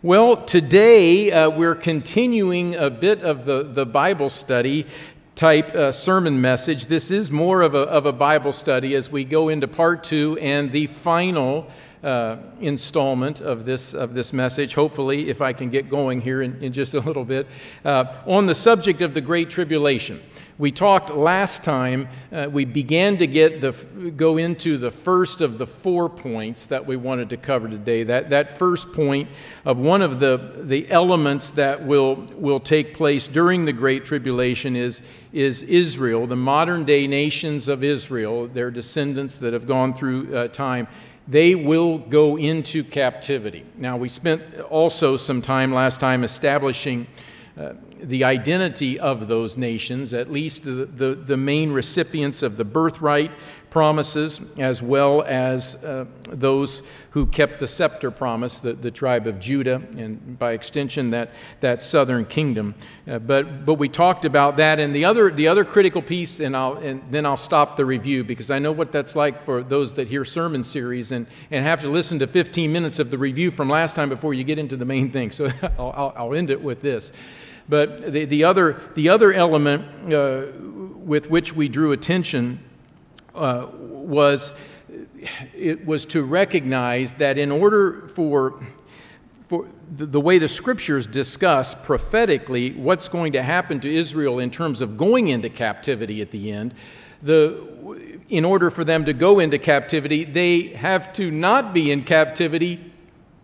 Well, today uh, we're continuing a bit of the, the Bible study type uh, sermon message. This is more of a, of a Bible study as we go into part two and the final uh, installment of this, of this message, hopefully, if I can get going here in, in just a little bit, uh, on the subject of the Great Tribulation. We talked last time, uh, we began to get the, go into the first of the four points that we wanted to cover today. That, that first point of one of the, the elements that will, will take place during the Great Tribulation is, is Israel, the modern day nations of Israel, their descendants that have gone through uh, time they will go into captivity. Now, we spent also some time last time establishing the identity of those nations, at least the, the, the, main recipients of the birthright promises, as well as uh, those who kept the scepter promise, the, the tribe of Judah, and by extension, that, that southern kingdom. Uh, but, but we talked about that. And the other, the other critical piece, and, I'll, and then I'll stop the review because I know what that's like for those that hear sermon series and, and have to listen to 15 minutes of the review from last time before you get into the main thing. So I'll, I'll end it with this. But the, the, other, the other element uh, with which we drew attention uh, was it was to recognize that in order for, for the, the way the scriptures discuss prophetically what's going to happen to Israel in terms of going into captivity at the end, the, in order for them to go into captivity, they have to not be in captivity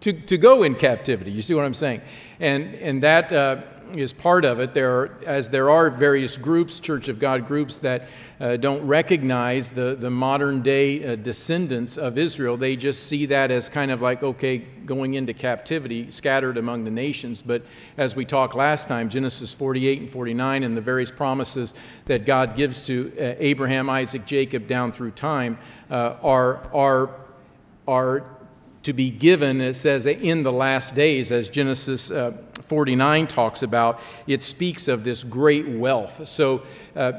to, to go in captivity. You see what I'm saying? And, and that, uh, is part of it. There are, as there are various groups, Church of God groups, that uh, don't recognize the, the modern day uh, descendants of Israel. They just see that as kind of like, okay, going into captivity, scattered among the nations. But as we talked last time, Genesis 48 and 49 and the various promises that God gives to uh, Abraham, Isaac, Jacob down through time uh, are, are, are to be given, it says, in the last days, as Genesis uh, 49 talks about, it speaks of this great wealth. So, uh,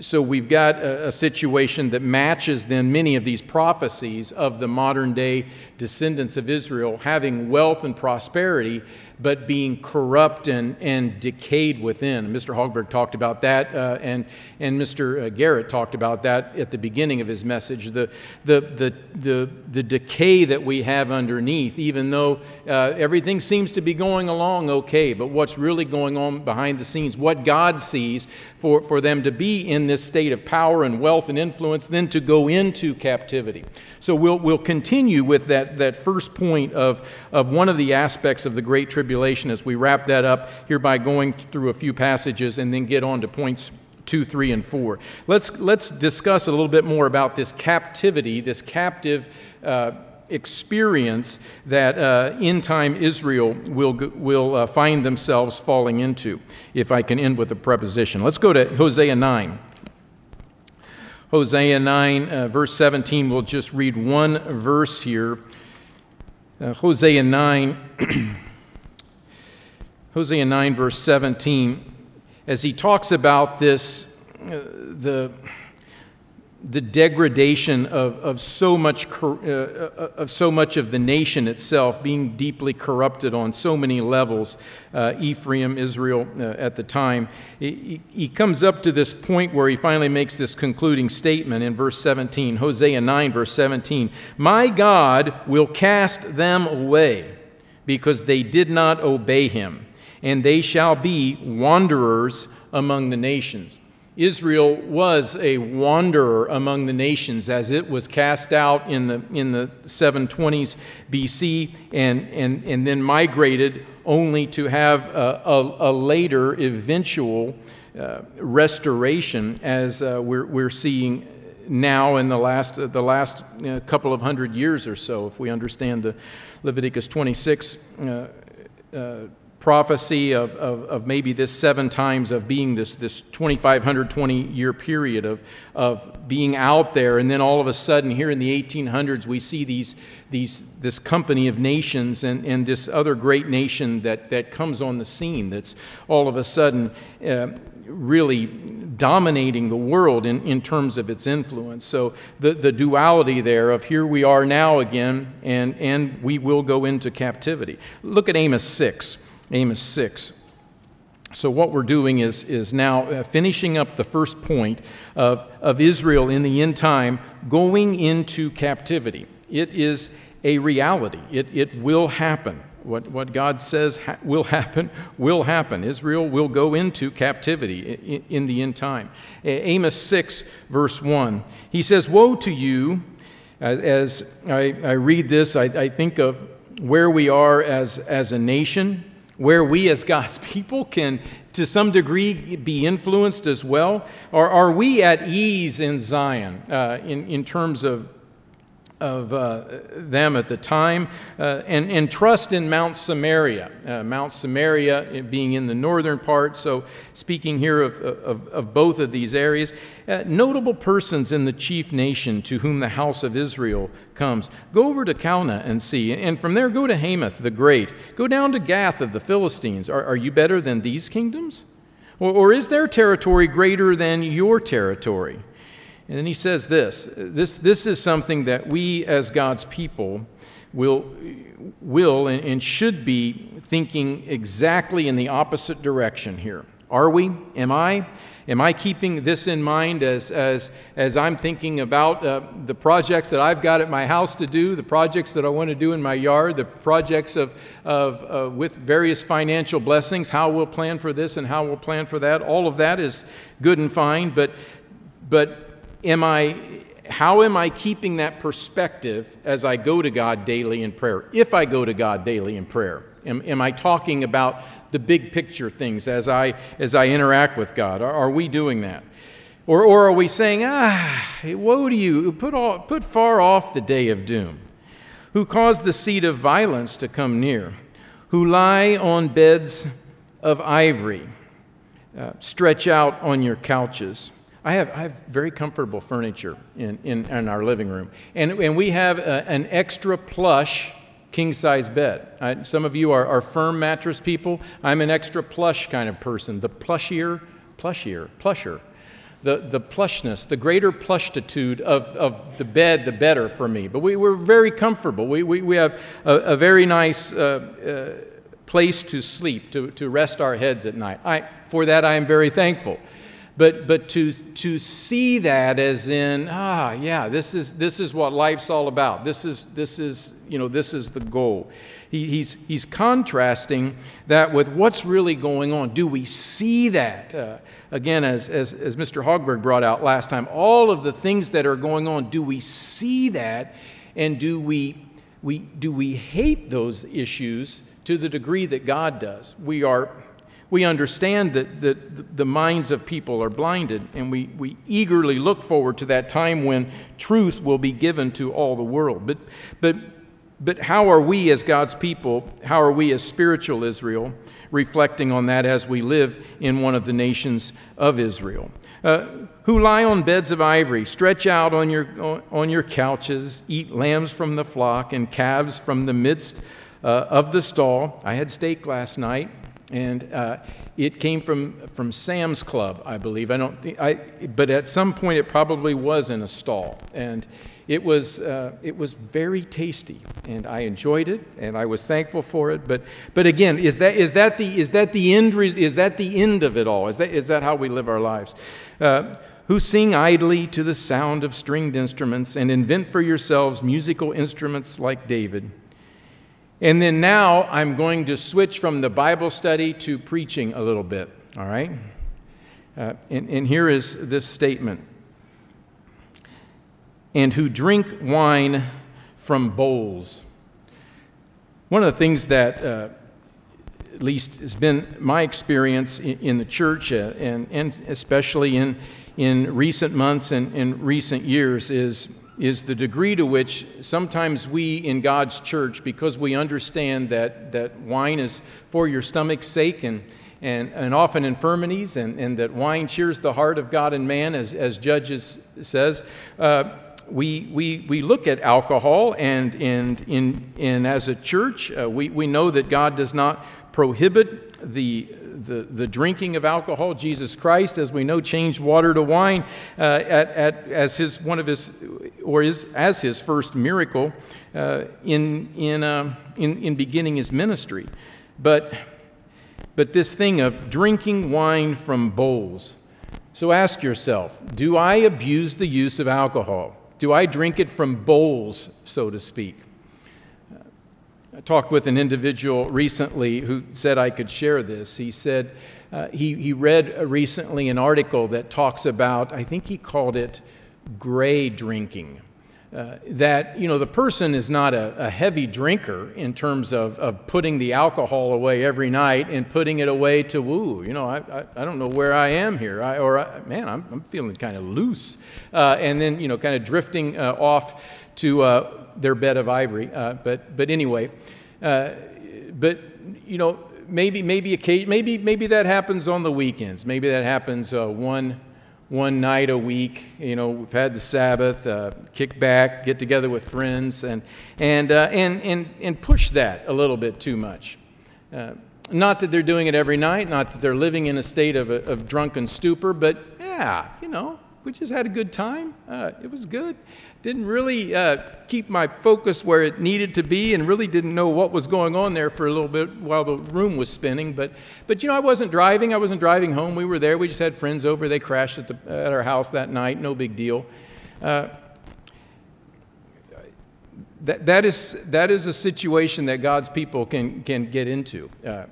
so we've got a, a, situation that matches then many of these prophecies of the modern day descendants of Israel having wealth and prosperity, but being corrupt and, and decayed within. Mr. Hogberg talked about that, uh, and, and Mr. Uh, Garrett talked about that at the beginning of his message. The, the, the, the, the decay that we have underneath, even though uh, everything seems to be going along okay, but what's really going on behind the scenes, what God sees for, for them to be in this state of power and wealth and influence, then to go into captivity. So we'll, we'll continue with that, that first point of, of one of the aspects of the Great Tribulation as we wrap that up here by going through a few passages and then get on to points two, three, and four. Let's, let's discuss a little bit more about this captivity, this captive uh, experience that uh, in time Israel will, will uh, find themselves falling into, if I can end with a preposition. Let's go to Hosea 9. Hosea 9, uh, verse 17. We'll just read one verse here. Uh, Hosea 9, Hosea 9, verse 17, as he talks about this, uh, the the degradation of, of, so much, uh, uh, of so much of the nation itself being deeply corrupted on so many levels. Uh, Ephraim, Israel uh, at the time. He, he, comes up to this point where he finally makes this concluding statement in verse 17, Hosea 9, verse 17 My God will cast them away because they did not obey him, and they shall be wanderers among the nations. Israel was a wanderer among the nations as it was cast out in the, in the 720s BC and, and, and then migrated only to have a, a, a later eventual uh, restoration as uh, we're, we're seeing now in the last, uh, the last uh, couple of hundred years or so, if we understand the Leviticus 26 uh, uh, prophecy of, of, of, maybe this seven times of being this, this 2,520 year period of, of being out there. And then all of a sudden, here in the 1800s, we see these, these, this company of nations and, and this other great nation that, that comes on the scene that's all of a sudden uh, really dominating the world in, in terms of its influence. So the, the duality there of here we are now again, and, and we will go into captivity. Look at Amos 6. Amos 6. So, what we're doing is, is now uh, finishing up the first point of, of Israel in the end time going into captivity. It is a reality, it, it will happen. What, what God says ha- will happen, will happen. Israel will go into captivity in, in the end time. Amos 6, verse 1, he says, Woe to you! As I, I read this, I, I think of where we are as, as a nation where we as God's people can, to some degree, be influenced as well? Or are we at ease in Zion uh, in, in terms of of uh, them at the time, uh, and, and trust in Mount Samaria. Uh, Mount Samaria being in the northern part, so speaking here of, of, of both of these areas. Uh, notable persons in the chief nation to whom the house of Israel comes. Go over to Calneh and see, and from there go to Hamath the Great. Go down to Gath of the Philistines. Are, are you better than these kingdoms? Or, or is their territory greater than your territory? And then he says this this, this is something that we as God's people will, will and, and should be thinking exactly in the opposite direction here. Are we? Am I? Am I keeping this in mind as, as, as I'm thinking about uh, the projects that I've got at my house to do, the projects that I want to do in my yard, the projects of, of, uh, with various financial blessings, how we'll plan for this and how we'll plan for that? All of that is good and fine, but, but am I, how am I keeping that perspective as I go to God daily in prayer? If I go to God daily in prayer, am, am I talking about the big picture things as I, as I interact with God? Are, are we doing that? Or, or are we saying, ah, woe to you, put, all, put far off the day of doom, who caused the seat of violence to come near, who lie on beds of ivory, uh, stretch out on your couches. I have, I have very comfortable furniture in, in, in our living room. And, and we have a, an extra plush king size bed. I, some of you are, are firm mattress people. I'm an extra plush kind of person. The plushier, plushier, plusher. The, the plushness, the greater plushitude of, of the bed, the better for me. But we, we're very comfortable. We, we, we have a, a very nice uh, uh, place to sleep, to, to rest our heads at night. I, for that, I am very thankful. But, but to, to see that as in, ah, yeah, this is, this is what life's all about. This is, this is, you know, this is the goal. He, he's, he's contrasting that with what's really going on. Do we see that? Uh, again, as, as, as Mr. Hogberg brought out last time, all of the things that are going on, do we see that? And do we, we, do we hate those issues to the degree that God does? We are we understand that, that the minds of people are blinded, and we, we eagerly look forward to that time when truth will be given to all the world. But, but, but how are we as God's people, how are we as spiritual Israel, reflecting on that as we live in one of the nations of Israel? Uh, who lie on beds of ivory, stretch out on your, on your couches, eat lambs from the flock and calves from the midst uh, of the stall. I had steak last night. And uh, it came from, from Sam's Club, I believe. I don't think, I, but at some point it probably was in a stall. And it was, uh, it was very tasty, and I enjoyed it, and I was thankful for it. But, but again, is that, is, that the, is, that the end, is that the end of it all? Is that, is that how we live our lives? Uh, who sing idly to the sound of stringed instruments and invent for yourselves musical instruments like David and then now I'm going to switch from the Bible study to preaching a little bit, all right? Uh, and, and here is this statement and who drink wine from bowls. One of the things that, uh, at least, has been my experience in, in the church, uh, and, and especially in, in recent months and in recent years, is is the degree to which sometimes we in God's church, because we understand that, that wine is for your stomach's sake and, and, and often infirmities, and, and that wine cheers the heart of God and man, as, as Judges says, uh, we, we, we look at alcohol, and, and, in, and as a church, uh, we, we know that God does not prohibit the, the, the drinking of alcohol. Jesus Christ, as we know, changed water to wine uh, at, at, as his, one of his, or is, as his first miracle uh, in, in, uh, in, in beginning his ministry. But, but this thing of drinking wine from bowls. So ask yourself do I abuse the use of alcohol? Do I drink it from bowls, so to speak? I talked with an individual recently who said I could share this. He said uh, he, he read recently an article that talks about, I think he called it gray drinking. Uh, that you know the person is not a, a, heavy drinker in terms of, of putting the alcohol away every night and putting it away to woo you know I, I, I don't know where I am here I, or I, man I'm, I'm feeling kind of loose uh, and then you know kind of drifting uh, off to uh, their bed of ivory. Uh, but, but anyway, uh, but you know, maybe, maybe, maybe, maybe that happens on the weekends. Maybe that happens uh, one, one night a week. You know, we've had the Sabbath, uh, kick back, get together with friends, and, and, uh, and, and, and push that a little bit too much. Uh, not that they're doing it every night, not that they're living in a state of, of drunken stupor, but yeah, you know, we just had a good time. Uh, it was good didn't really uh, keep my focus where it needed to be and really didn't know what was going on there for a little bit while the room was spinning. But, but you know, I wasn't driving. I wasn't driving home. We were there. We just had friends over. They crashed at, the, at our house that night. No big deal. Uh, that, that, is, that is a situation that God's people can, can get into. Uh,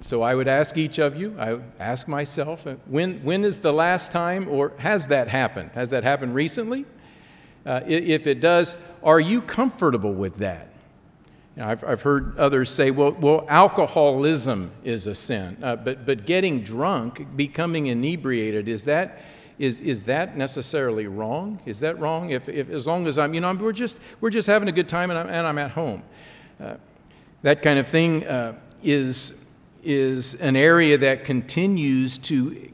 so I would ask each of you, I ask myself, uh, when, when is the last time, or has that happened? Has that happened recently? Uh, if it does, are you comfortable with that? I've, I've heard others say, well, well alcoholism is a sin, uh, but, but getting drunk, becoming inebriated, is that, is, is that necessarily wrong? Is that wrong? If, if, as long as I'm, you know, I'm, we're, just, we're just having a good time and I'm, and I'm at home. Uh, that kind of thing uh, is, is an area that continues to,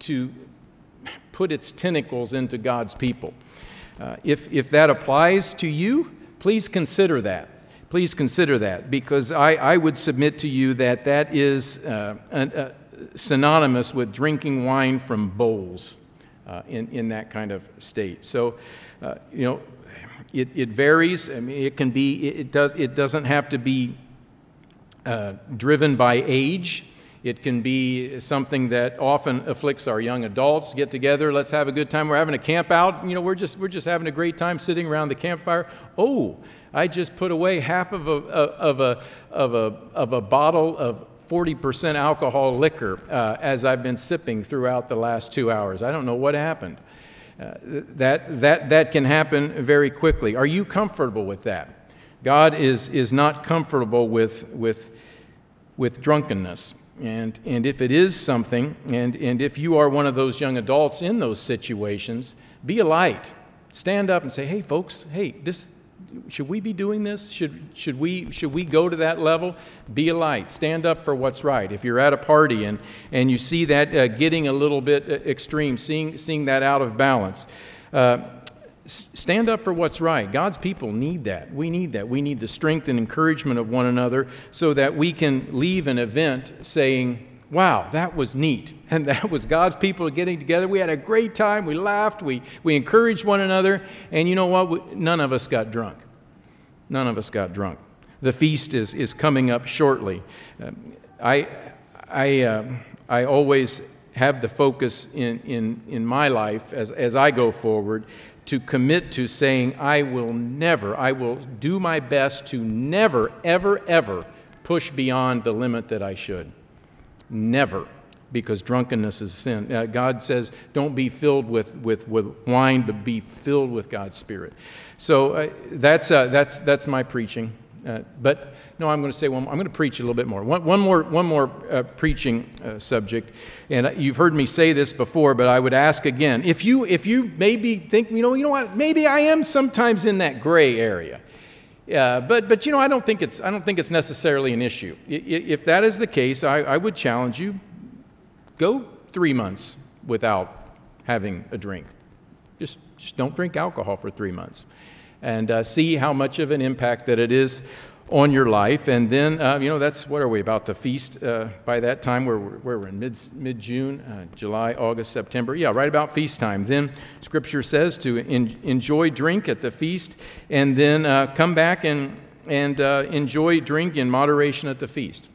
to put its tentacles into God's people. Uh, if, if that applies to you, please consider that. Please consider that because I, I would submit to you that that is uh, an, uh, synonymous with drinking wine from bowls uh, in, in that kind of state. So, uh, you know, it, it varies. I mean, it can be, it, does, it doesn't have to be driven by age. It can be something that often afflicts our young adults. Get together, let's have a good time. We're having a camp out. You know, we're just, we're just having a great time sitting around the campfire. Oh, I just put away half of a, of a, of a, of a bottle of 40% alcohol liquor uh, as I've been sipping throughout the last two hours. I don't know what happened. Uh, that, that, that can happen very quickly. Are you comfortable with that? God is, is not comfortable with, with, with drunkenness. And, and if it is something, and, and if you are one of those young adults in those situations, be a light. Stand up and say, hey, folks, hey, this, should we be doing this? Should, should, we, should we go to that level? Be a light. Stand up for what's right. If you're at a party and, and you see that uh, getting a little bit uh, extreme, seeing, seeing that out of balance, uh, stand up for what's right. God's people need that. We need that. We need the strength and encouragement of one another so that we can leave an event saying, Wow, that was neat. And that was God's people getting together. We had a great time. We laughed. We, we encouraged one another. And you know what? We, none of us got drunk. None of us got drunk. The feast is, is coming up shortly. Uh, I, I, uh, I always have the focus in, in, in my life as, as I go forward to commit to saying, I will never, I will do my best to never, ever, ever push beyond the limit that I should. Never, because drunkenness is sin. Uh, God says, don't be filled with, with, with wine, but be filled with God's Spirit. So uh, that's, uh, that's, that's my preaching. Uh, but no, I'm going to say one. I'm going to preach a little bit more. One, one more, one more uh, preaching uh, subject, and you've heard me say this before, but I would ask again: if you, if you maybe think, you know, you know what, maybe I am sometimes in that gray area. Uh, but, but you know, I don't think it's, I don't think it's necessarily an issue. If that is the case, I, I would challenge you: go three months without having a drink. Just, just don't drink alcohol for three months, and uh, see how much of an impact that it is on your life. And then, uh, you know, that's what are we about the feast uh, by that time? Where we're, we're in mid mid June, uh, July, August, September. Yeah, right about feast time. Then Scripture says to in, enjoy drink at the feast, and then uh, come back and and uh, enjoy drink in moderation at the feast.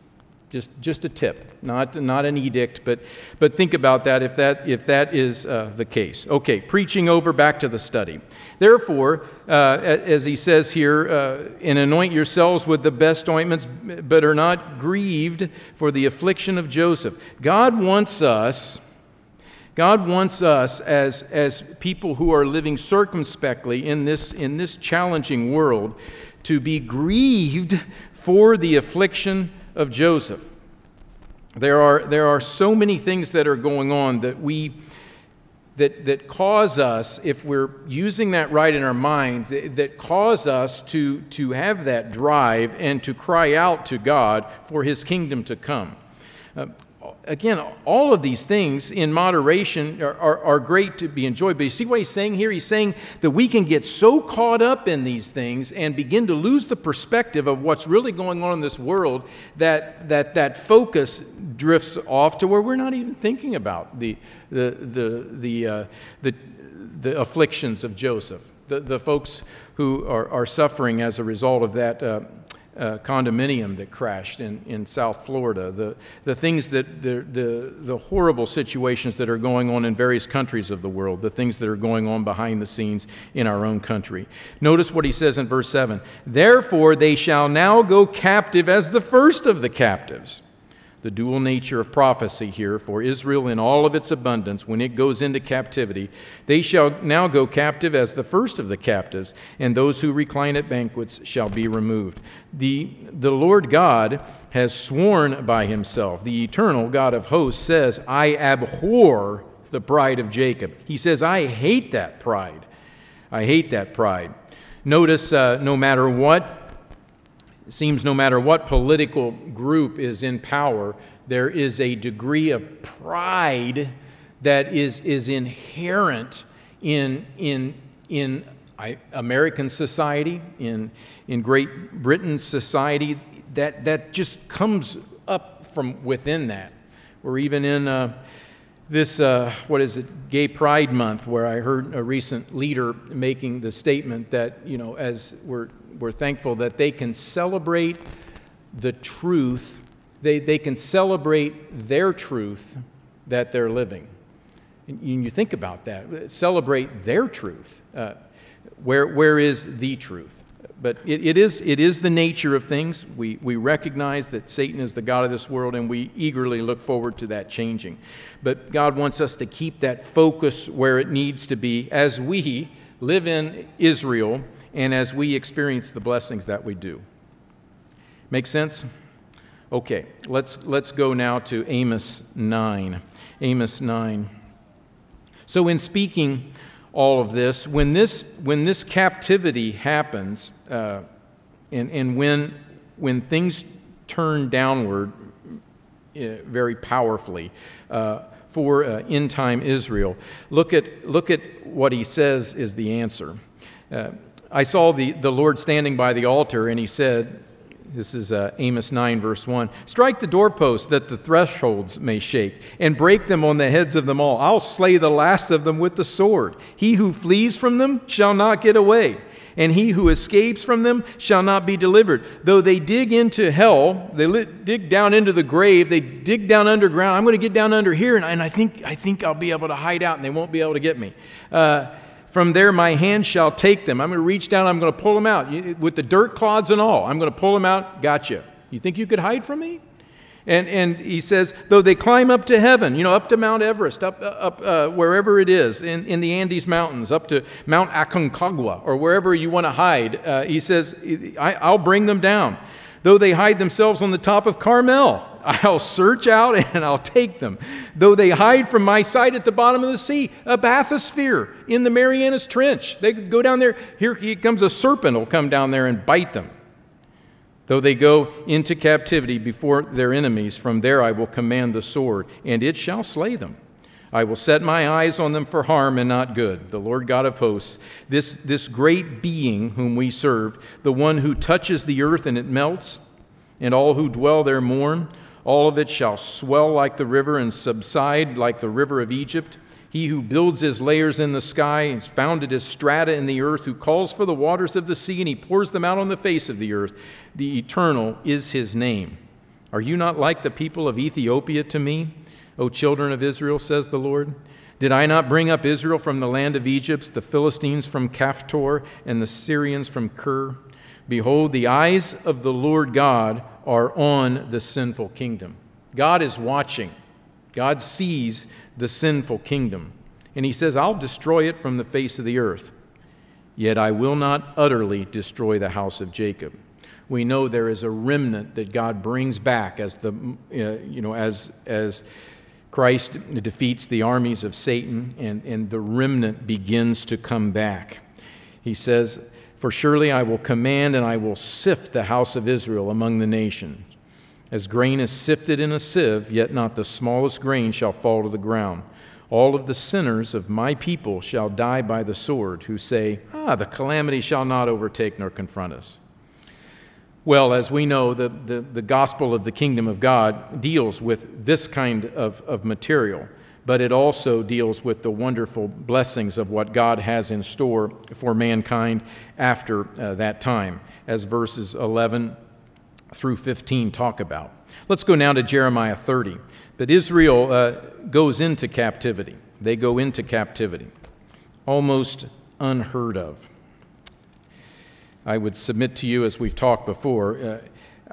Just, just a tip, not, not an edict, but, but think about that if that, if that is uh, the case. Okay, preaching over, back to the study. Therefore, uh, as he says here, uh, and anoint yourselves with the best ointments, but are not grieved for the affliction of Joseph. God wants us. God wants us as, as people who are living circumspectly in this, in this challenging world to be grieved for the affliction of Joseph. There are, there are so many things that are going on that we that, that cause us, if we're using that right in our minds, that, that cause us to, to have that drive and to cry out to God for His kingdom to come. Uh, again, all of these things in moderation are, are, are, great to be enjoyed. But you see what he's saying here? He's saying that we can get so caught up in these things and begin to lose the perspective of what's really going on in this world that that, that focus drifts off to where we're not even thinking about the, the, the, the, uh, the, the afflictions of Joseph, the, the folks who are, are suffering as a result of that. Uh, uh, condominium that crashed in, in South Florida, the, the things that, the, the, the horrible situations that are going on in various countries of the world, the things that are going on behind the scenes in our own country. Notice what he says in verse 7 Therefore they shall now go captive as the first of the captives the dual nature of prophecy here for Israel in all of its abundance when it goes into captivity. They shall now go captive as the first of the captives, and those who recline at banquets shall be removed. The, the Lord God has sworn by himself. The eternal God of hosts says, I abhor the pride of Jacob. He says, I hate that pride. I hate that pride. Notice, uh, no matter what it seems no matter what political group is in power, there is a degree of pride that is, is inherent in, in, in American society, in, in Great Britain's society, that, that just comes up from within that. Or even in uh, this, uh, what is it, Gay Pride Month, where I heard a recent leader making the statement that, you know, as we're we're thankful that they can celebrate the truth, they, they can celebrate their truth that they're living. And you think about that, celebrate their truth. Uh, where, where is the truth? But it, it, is, it is the nature of things. We, we recognize that Satan is the God of this world, and we eagerly look forward to that changing. But God wants us to keep that focus where it needs to be as we live in Israel and as we experience the blessings that we do. Make sense? Okay, let's, let's go now to Amos 9. Amos 9. So, in speaking all of this, when this, when this captivity happens, uh, and, and when, when things turn downward uh, very powerfully uh, for uh, end time Israel, look at, look at what he says is the answer. I saw the, the Lord standing by the altar, and he said, This is uh, Amos 9, verse 1 Strike the doorposts that the thresholds may shake, and break them on the heads of them all. I'll slay the last of them with the sword. He who flees from them shall not get away, and he who escapes from them shall not be delivered. Though they dig into hell, they dig down into the grave, they dig down underground. I'm going to get down under here, and, and I, think, I think I'll be able to hide out, and they won't be able to get me. Uh, from there, my hand shall take them. I'm going to reach down, I'm going to pull them out with the dirt clods and all. I'm going to pull them out. Gotcha. You think you could hide from me? And, and he says, though they climb up to heaven, you know, up to Mount Everest, up, uh, up uh, wherever it is, in, in the Andes Mountains, up to Mount Aconcagua, or wherever you want to hide, uh, he says, I, I'll bring them down. Though they hide themselves on the top of Carmel, I'll search out and I'll take them. Though they hide from my sight at the bottom of the sea, a bathysphere in the Marianas Trench. They go down there, here comes a serpent will come down there and bite them. Though they go into captivity before their enemies, from there I will command the sword, and it shall slay them. I will set my eyes on them for harm and not good. The Lord God of hosts, this, this great being whom we serve, the one who touches the earth and it melts, and all who dwell there mourn, all of it shall swell like the river and subside like the river of Egypt. He who builds his layers in the sky and founded his strata in the earth, who calls for the waters of the sea and he pours them out on the face of the earth, the eternal is his name. Are you not like the people of Ethiopia to me? O children of Israel, says the Lord. Did I not bring up Israel from the land of Egypt, the Philistines from Kaphtor, and the Syrians from Kir? Behold, the eyes of the Lord God are on the sinful kingdom. God is watching. God sees the sinful kingdom. And he says, I'll destroy it from the face of the earth. Yet I will not utterly destroy the house of Jacob. We know there is a remnant that God brings back as the, uh, you know, as, as Christ defeats the armies of Satan and, and the remnant begins to come back. He says, For surely I will command and I will sift the house of Israel among the nations. As grain is sifted in a sieve, yet not the smallest grain shall fall to the ground. All of the sinners of my people shall die by the sword, who say, Ah, the calamity shall not overtake nor confront us. Well, as we know, the, the, the, gospel of the kingdom of God deals with this kind of, of material, but it also deals with the wonderful blessings of what God has in store for mankind after uh, that time, as verses 11 through 15 talk about. Let's go now to Jeremiah 30. But Israel uh, goes into captivity. They go into captivity, almost unheard of. I would submit to you, as we've talked before, uh,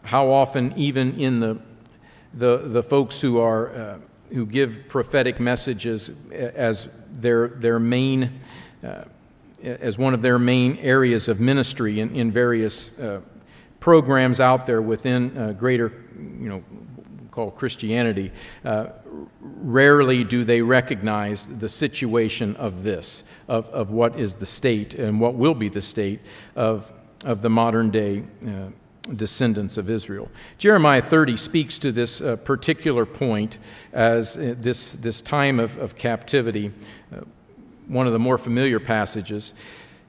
how often, even in the, the, the folks who, are, uh, who give prophetic messages as their, their main, uh, as one of their main areas of ministry in, in various uh, programs out there within uh, greater, you know, called Christianity, uh, rarely do they recognize the situation of this, of, of what is the state and what will be the state of of the modern day uh, descendants of Israel. Jeremiah 30 speaks to this uh, particular point as uh, this, this time of, of captivity, uh, one of the more familiar passages.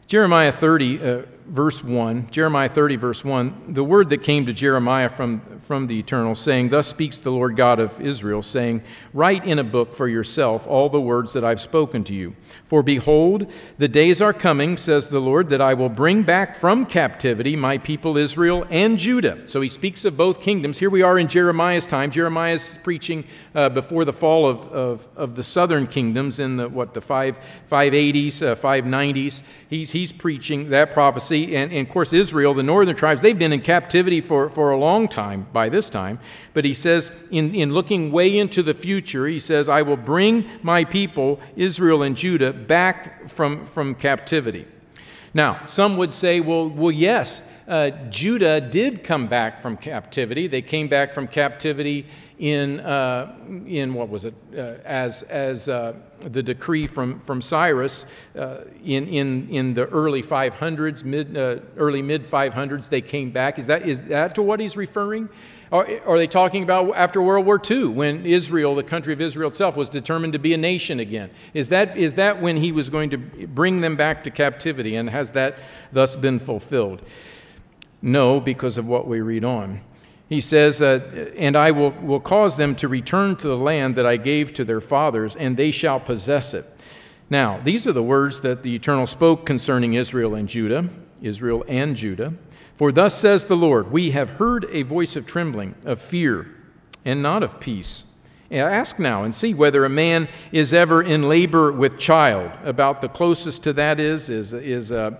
Jeremiah 30, uh, verse 1, Jeremiah 30, verse 1, the word that came to Jeremiah from, from the eternal, saying, Thus speaks the Lord God of Israel, saying, Write in a book for yourself all the words that I've spoken to you. For behold, the days are coming, says the Lord, that I will bring back from captivity my people Israel and Judah. So he speaks of both kingdoms. Here we are in Jeremiah's time. Jeremiah is preaching uh, before the fall of, of, of, the southern kingdoms in the, what, the five, 580s, uh, 590s. He's, he's preaching that prophecy and, and, of course, Israel, the northern tribes, they've been in captivity for, for a long time by this time. But he says, in, in looking way into the future, he says, I will bring my people, Israel and Judah, back from, from captivity. Now, some would say, well, well yes, uh, Judah did come back from captivity. They came back from captivity in, uh, in what was it, uh, as, as uh, the decree from, from Cyrus uh, in, in, in the early 500s, mid, uh, early mid 500s, they came back. Is that, is that to what he's referring? Or are they talking about after World War II when Israel, the country of Israel itself, was determined to be a nation again? Is that, is that when he was going to bring them back to captivity and has that thus been fulfilled? No, because of what we read on he says, uh, And I will, will cause them to return to the land that I gave to their fathers, and they shall possess it. Now, these are the words that the Eternal spoke concerning Israel and Judah, Israel and Judah. For thus says the Lord, We have heard a voice of trembling, of fear, and not of peace. Ask now and see whether a man is ever in labor with child. About the closest to that is, is, is uh,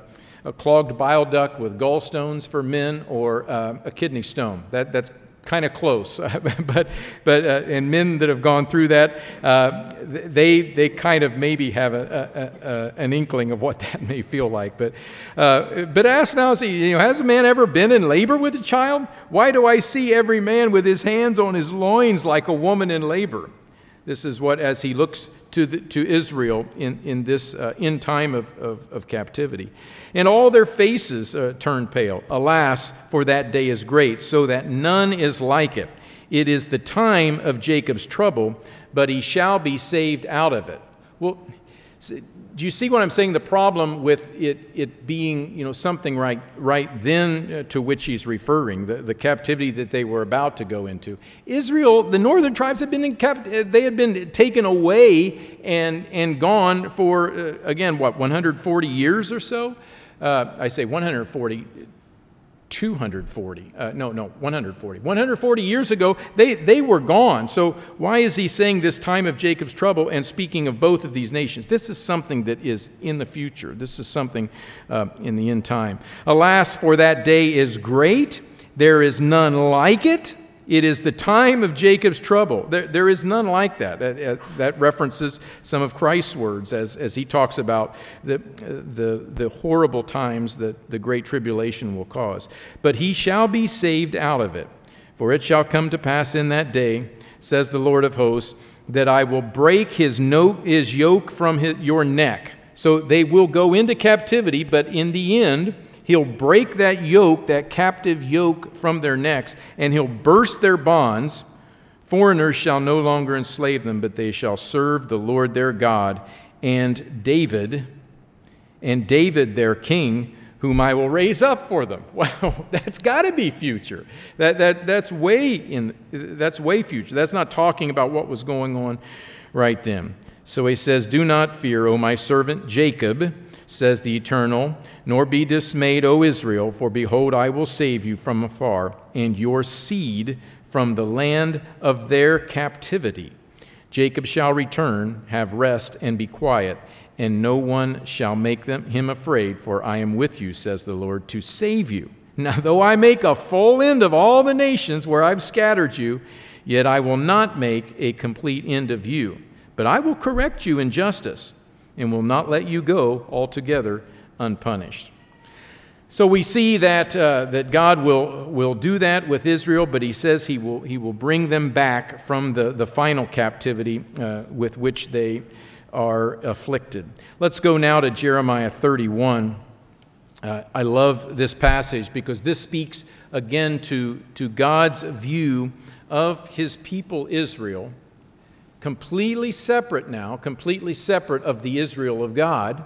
a clogged bile duct with gallstones for men or uh, a kidney stone. That, that's kind of close. but but uh, and men that have gone through that, uh, they, they kind of maybe have a, a, a, an inkling of what that may feel like. But, uh, but ask now, see, you know, has a man ever been in labor with a child? Why do I see every man with his hands on his loins like a woman in labor? This is what, as he looks to, the, to Israel in, in this uh, in time of, of, of, captivity. And all their faces uh, turn pale. Alas, for that day is great, so that none is like it. It is the time of Jacob's trouble, but he shall be saved out of it. Well, do you see what I'm saying? The problem with it, it being you know, something right, right then uh, to which he's referring, the, the captivity that they were about to go into. Israel, the northern tribes had been in capt- uh, they had been taken away and, and gone for, uh, again, what, 140 years or so? Uh, I say 140, 240. Uh, no, no, 140. 140 years ago, they, they were gone. So, why is he saying this time of Jacob's trouble and speaking of both of these nations? This is something that is in the future. This is something uh, in the end time. Alas, for that day is great, there is none like it. It is the time of Jacob's trouble. There, there is none like that. that. that. references some of Christ's words as, as he talks about the, the, the horrible times that the great tribulation will cause. But he shall be saved out of it. For it shall come to pass in that day, says the Lord of hosts, that I will break his, no, his yoke from his, your neck. So they will go into captivity, but in the end, He'll break that yoke, that captive yoke from their necks, and he'll burst their bonds. Foreigners shall no longer enslave them, but they shall serve the Lord their God and David, and David their king, whom I will raise up for them. Well, that's got to be future. That, that, that's, way in, that's way future. That's not talking about what was going on right then. So he says, Do not fear, O my servant Jacob says the Eternal, nor be dismayed, O Israel, for behold, I will save you from afar, and your seed from the land of their captivity. Jacob shall return, have rest, and be quiet, and no one shall make them, him afraid, for I am with you, says the Lord, to save you. Now, though I make a full end of all the nations where I've scattered you, yet I will not make a complete end of you. But I will correct you in justice and will not let you go altogether unpunished. So we see that, uh, that God will, will do that with Israel, but he says he will, he will bring them back from the, the final captivity uh, with which they are afflicted. Let's go now to Jeremiah 31. Uh, I love this passage because this speaks again to, to God's view of his people Israel completely separate now, completely separate of the Israel of God,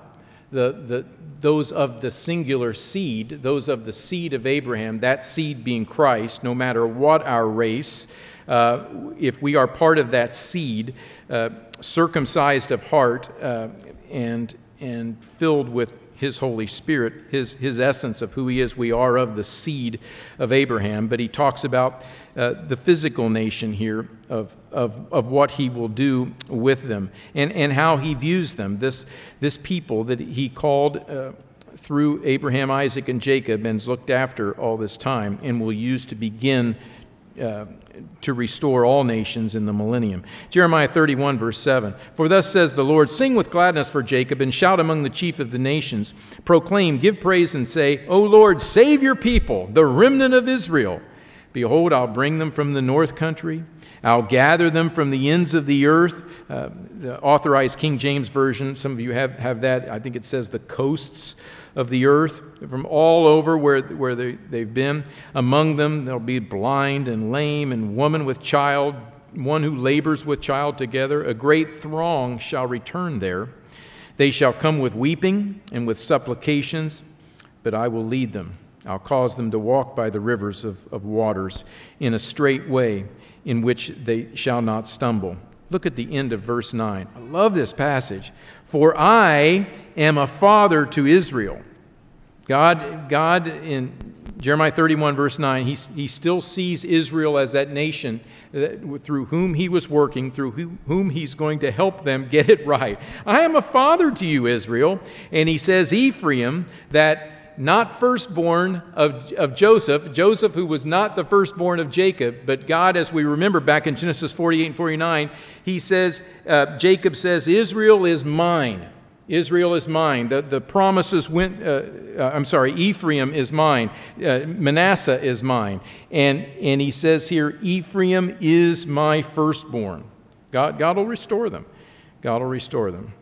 the, the, those of the singular seed, those of the seed of Abraham, that seed being Christ, no matter what our race, uh, if we are part of that seed, uh, circumcised of heart uh, and, and filled with his Holy Spirit, his, his essence of who he is. We are of the seed of Abraham, but he talks about uh, the physical nation here of, of, of what he will do with them and, and how he views them. This, this people that he called uh, through Abraham, Isaac, and Jacob and has looked after all this time and will use to begin uh, to restore all nations in the millennium. Jeremiah 31, verse 7 For thus says the Lord Sing with gladness for Jacob, and shout among the chief of the nations. Proclaim, give praise, and say, O Lord, save your people, the remnant of Israel. Behold, I'll bring them from the north country. I'll gather them from the ends of the earth. Uh, the authorized King James Version, some of you have, have that. I think it says the coasts of the earth, from all over where, where they, they've been. Among them, there'll be blind and lame and woman with child, one who labors with child together. A great throng shall return there. They shall come with weeping and with supplications, but I will lead them. I'll cause them to walk by the rivers of, of waters in a straight way in which they shall not stumble. Look at the end of verse 9. I love this passage. For I am a father to Israel. God, God in Jeremiah 31, verse 9, he, he still sees Israel as that nation that, through whom he was working, through who, whom he's going to help them get it right. I am a father to you, Israel. And he says, Ephraim, that not firstborn of, of Joseph, Joseph, who was not the firstborn of Jacob, but God, as we remember back in Genesis 48 and 49, he says, uh, Jacob says, Israel is mine. Israel is mine. The, the promises went, uh, uh, I'm sorry, Ephraim is mine. Uh, Manasseh is mine. And, and he says here, Ephraim is my firstborn. God, God will restore them. God will restore them.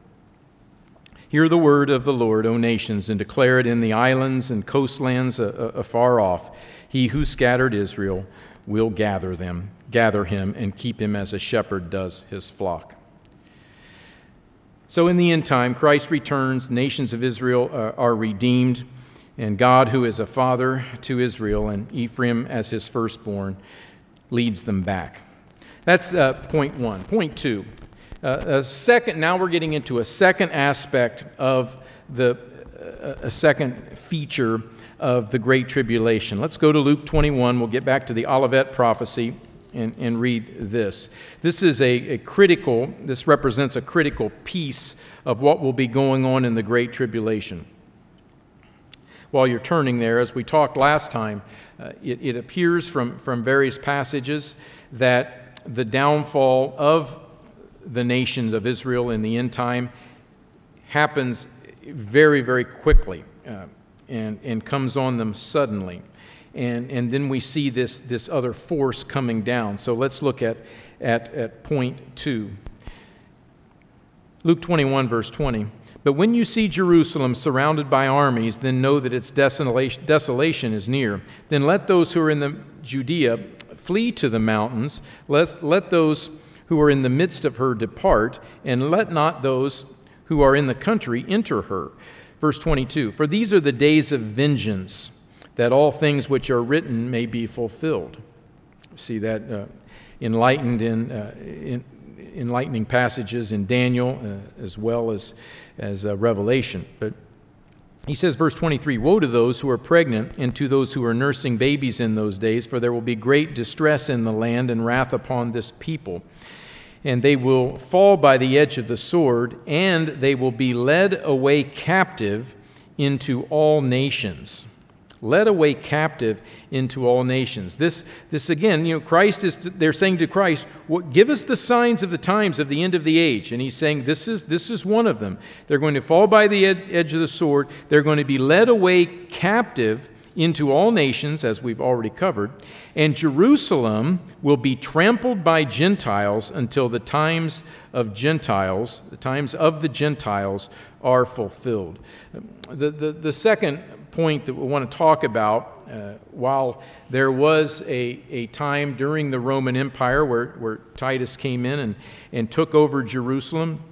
Hear the word of the Lord, O nations, and declare it in the islands and coastlands afar off. He who scattered Israel will gather them. gather him and keep him as a shepherd does his flock. So, in the end time, Christ returns, nations of Israel uh, are redeemed, and God, who is a father to Israel, and Ephraim as his firstborn, leads them back. That's uh, point one. Point two. A second, now we're getting into a second aspect of the, a second feature of the Great Tribulation. Let's go to Luke 21. We'll get back to the Olivet prophecy and, and read this. This is a, a critical, this represents a critical piece of what will be going on in the Great Tribulation. While you're turning there, as we talked last time, uh, it, it appears from, from various passages that the downfall of the nations of Israel in the end time happens very, very quickly uh, and, and comes on them suddenly and, and then we see this, this other force coming down. So let's look at, at, at point two. Luke 21, verse 20. But when you see Jerusalem surrounded by armies, then know that its desolation, desolation is near. Then let those who are in the Judea flee to the mountains. Let, let those who are in the midst of her depart, and let not those who are in the country enter her. Verse 22 For these are the days of vengeance that all things which are written may be fulfilled. See that uh, enlightened in, uh, in, enlightening passages in Daniel uh, as well as, as uh, Revelation. But he says, verse 23 Woe to those who are pregnant and to those who are nursing babies in those days, for there will be great distress in the land and wrath upon this people. And they will fall by the edge of the sword, and they will be led away captive into all nations led away captive into all nations. This, this again, you know, Christ is, they're saying to Christ, give us the signs of the times of the end of the age. And he's saying, this is, this is one of them. They're going to fall by the ed- edge of the sword. They're going to be led away captive into all nations, as we've already covered. And Jerusalem will be trampled by Gentiles until the times of Gentiles, the times of the Gentiles, are fulfilled. The, the, the second point that we want to talk about. Uh, while there was a, a time during the Roman Empire where, where Titus came in and, and took over Jerusalem,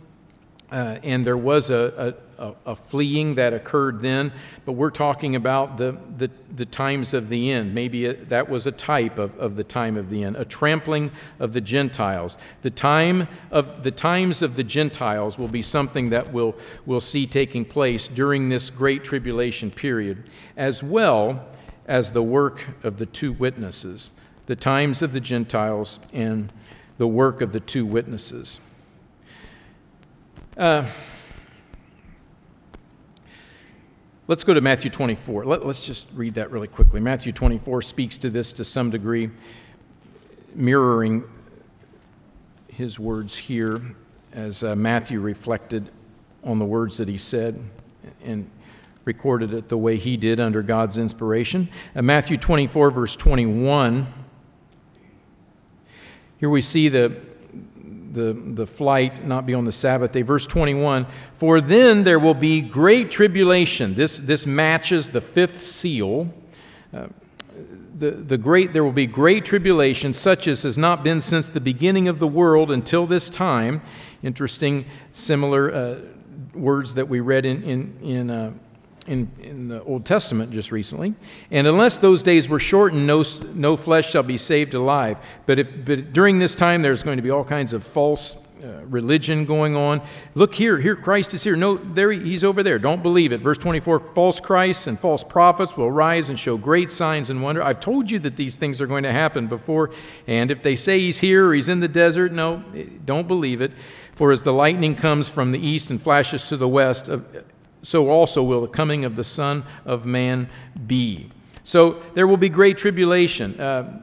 uh, and there was a, a, a, fleeing that occurred then, but we're talking about the, the, the times of the end. Maybe it, that was a type of, of the time of the end, a trampling of the Gentiles. The, time of, the times of the Gentiles will be something that we'll, we'll see taking place during this great tribulation period, as well as the work of the two witnesses, the times of the Gentiles and the work of the two witnesses. Uh, let's go to Matthew 24. Let, us just read that really quickly. Matthew 24 speaks to this to some degree, mirroring his words here as uh, Matthew reflected on the words that he said and recorded it the way he did under God's inspiration. Uh, Matthew 24, verse 21. Here we see the the, the flight not be on the Sabbath day. Verse 21 For then there will be great tribulation. This, this matches the fifth seal. Uh, the, the great, there will be great tribulation, such as has not been since the beginning of the world until this time. Interesting, similar uh, words that we read in, in, in uh, in, in the Old Testament just recently. And unless those days were shortened, no, no flesh shall be saved alive. But, if, but during this time, there's going to be all kinds of false uh, religion going on. Look here, here, Christ is here. No, there he's over there. Don't believe it. Verse 24 false Christs and false prophets will rise and show great signs and wonder. I've told you that these things are going to happen before. And if they say he's here or he's in the desert, no, don't believe it. For as the lightning comes from the east and flashes to the west, so also will the coming of the Son of Man be. So there will be great tribulation. Uh,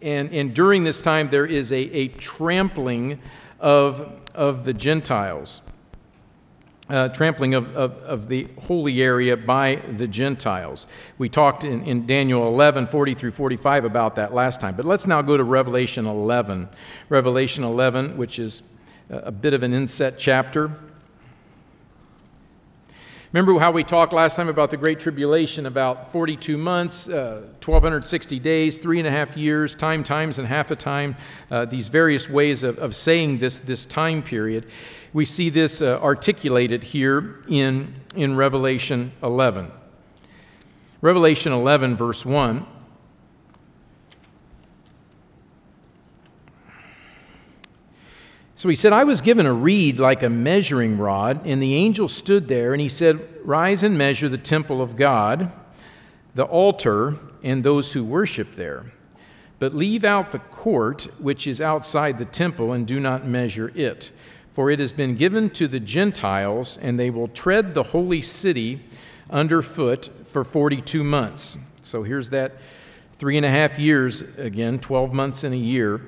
and, and during this time, there is a, a trampling of, of the Gentiles, uh, trampling of, of, of, the holy area by the Gentiles. We talked in, in Daniel 11, 40 through 45 about that last time. But let's now go to Revelation 11. Revelation 11, which is a bit of an inset chapter. Remember how we talked last time about the Great Tribulation, about 42 months, uh, 1,260 days, three and a half years, time, times, and half a time, uh, these various ways of, of saying this, this time period. We see this uh, articulated here in, in Revelation 11. Revelation 11, verse 1. So he said, I was given a reed like a measuring rod, and the angel stood there, and he said, Rise and measure the temple of God, the altar, and those who worship there. But leave out the court which is outside the temple, and do not measure it. For it has been given to the Gentiles, and they will tread the holy city underfoot for 42 months. So here's that three and a half years, again, 12 months in a year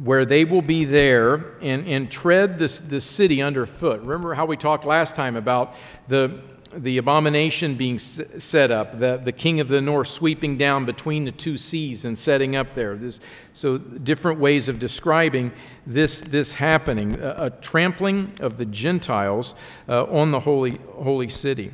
where they will be there and, and tread this, this city underfoot. Remember how we talked last time about the, the abomination being set up, the, the king of the north sweeping down between the two seas and setting up there. This, so, different ways of describing this, this happening a, a trampling of the Gentiles uh, on the holy, holy city.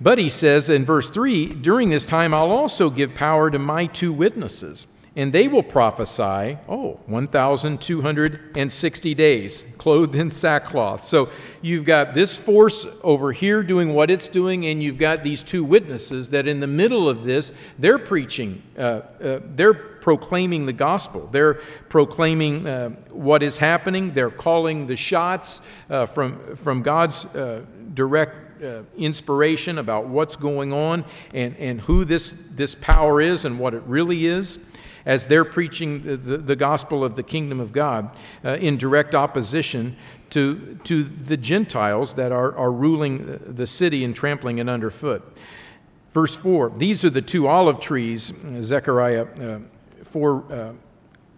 But he says in verse 3 during this time, I'll also give power to my two witnesses and they will prophesy, oh, 1,260 days, clothed in sackcloth. So you've got this force over here doing what it's doing, and you've got these two witnesses that in the middle of this, they're preaching, uh, uh, they're proclaiming the gospel. They're proclaiming uh, what is happening, they're calling the shots uh, from, from God's uh, direct uh, inspiration about what's going on and, and who this, this power is and what it really is as they're preaching the, the gospel of the kingdom of God uh, in direct opposition to, to the Gentiles that are, are ruling the city and trampling it underfoot. Verse 4 These are the two olive trees, Zechariah uh, 4 uh,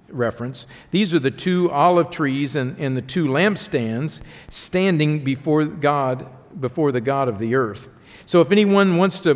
reference. These are the two olive trees and, and the two lampstands standing before God, before the God of the earth. So if anyone wants to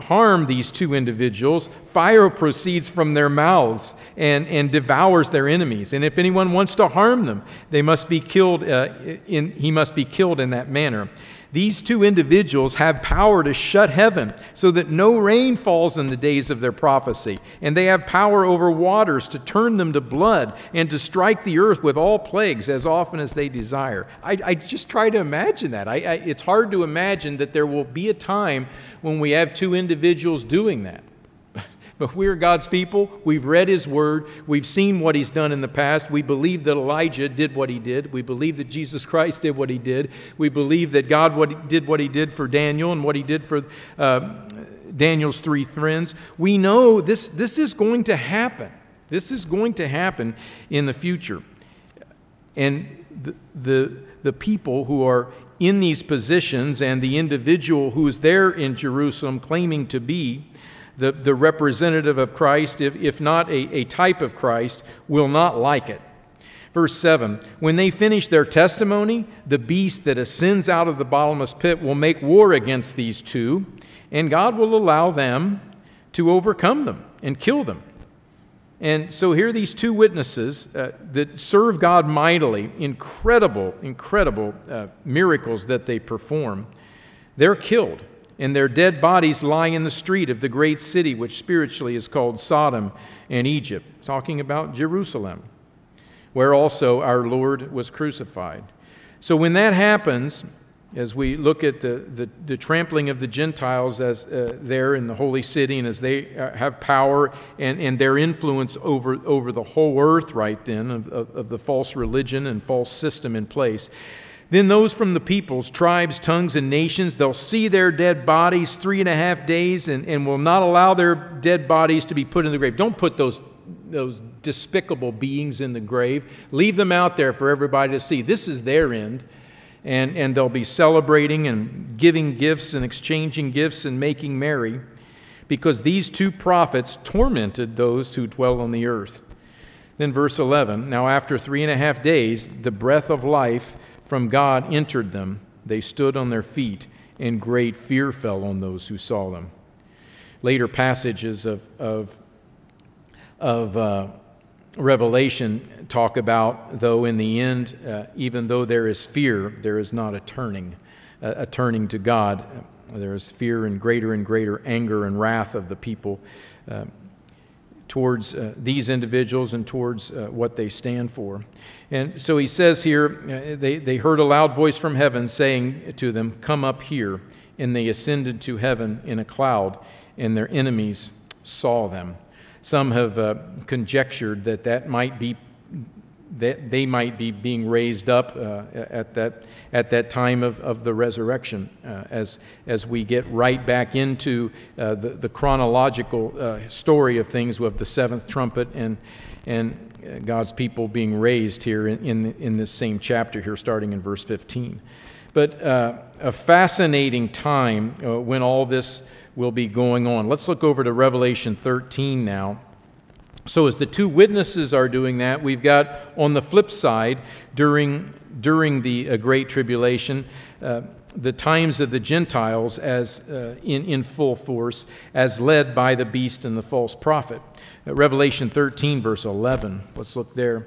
harm these two individuals, fire proceeds from their mouths and, and devours their enemies. And if anyone wants to harm them, they must be killed uh, in, he must be killed in that manner. These two individuals have power to shut heaven so that no rain falls in the days of their prophecy. And they have power over waters to turn them to blood and to strike the earth with all plagues as often as they desire. I, I just try to imagine that. I, I, it's hard to imagine that there will be a time when we have two individuals doing that. But we're God's people. We've read His Word. We've seen what He's done in the past. We believe that Elijah did what he did. We believe that Jesus Christ did what He did. We believe that God what, did what He did for Daniel and what He did for uh, Daniel's three friends. We know this, this is going to happen. This is going to happen in the future. And the, the, the people who are in these positions and the individual who is there in Jerusalem claiming to be the, the representative of Christ, if, if not a, a type of Christ, will not like it. Verse 7 When they finish their testimony, the beast that ascends out of the bottomless pit will make war against these two, and God will allow them to overcome them and kill them. And so here these two witnesses uh, that serve God mightily, incredible, incredible uh, miracles that they perform. They're killed and their dead bodies lie in the street of the great city, which spiritually is called Sodom and Egypt, talking about Jerusalem, where also our Lord was crucified. So when that happens, as we look at the, the, the trampling of the Gentiles as uh, there in the holy city and as they uh, have power and, and their influence over, over the whole earth right then of, of, of the false religion and false system in place, then those from the peoples, tribes, tongues, and nations, they'll see their dead bodies three and a half days and, and will not allow their dead bodies to be put in the grave. Don't put those, those despicable beings in the grave. Leave them out there for everybody to see. This is their end. And, and they'll be celebrating and giving gifts and exchanging gifts and making merry because these two prophets tormented those who dwell on the earth. Then, verse 11 Now, after three and a half days, the breath of life from God entered them. They stood on their feet, and great fear fell on those who saw them. Later passages of, of, of uh, Revelation talk about, though in the end, uh, even though there is fear, there is not a turning. a, turning to God. There is fear and greater and greater anger and wrath of the people uh, towards uh, these individuals and towards uh, what they stand for. And so he says here, uh, they, they heard a loud voice from heaven saying to them, Come up here. And they ascended to heaven in a cloud, and their enemies saw them. Some have uh, conjectured that that might be that they might be being raised up uh, at, that, at that time of, of the resurrection uh, as, as we get right back into uh, the, the chronological uh, story of things with the seventh trumpet and, and uh, God's people being raised here in, in, in, this same chapter here, starting in verse 15. But uh, a fascinating time when all this will be going on. Let's look over to Revelation 13 now. So, as the two witnesses are doing that, we've got on the flip side, during, during the uh, Great Tribulation, uh, the times of the Gentiles as, uh, in, in full force, as led by the beast and the false prophet. Uh, Revelation 13, verse 11. Let's look there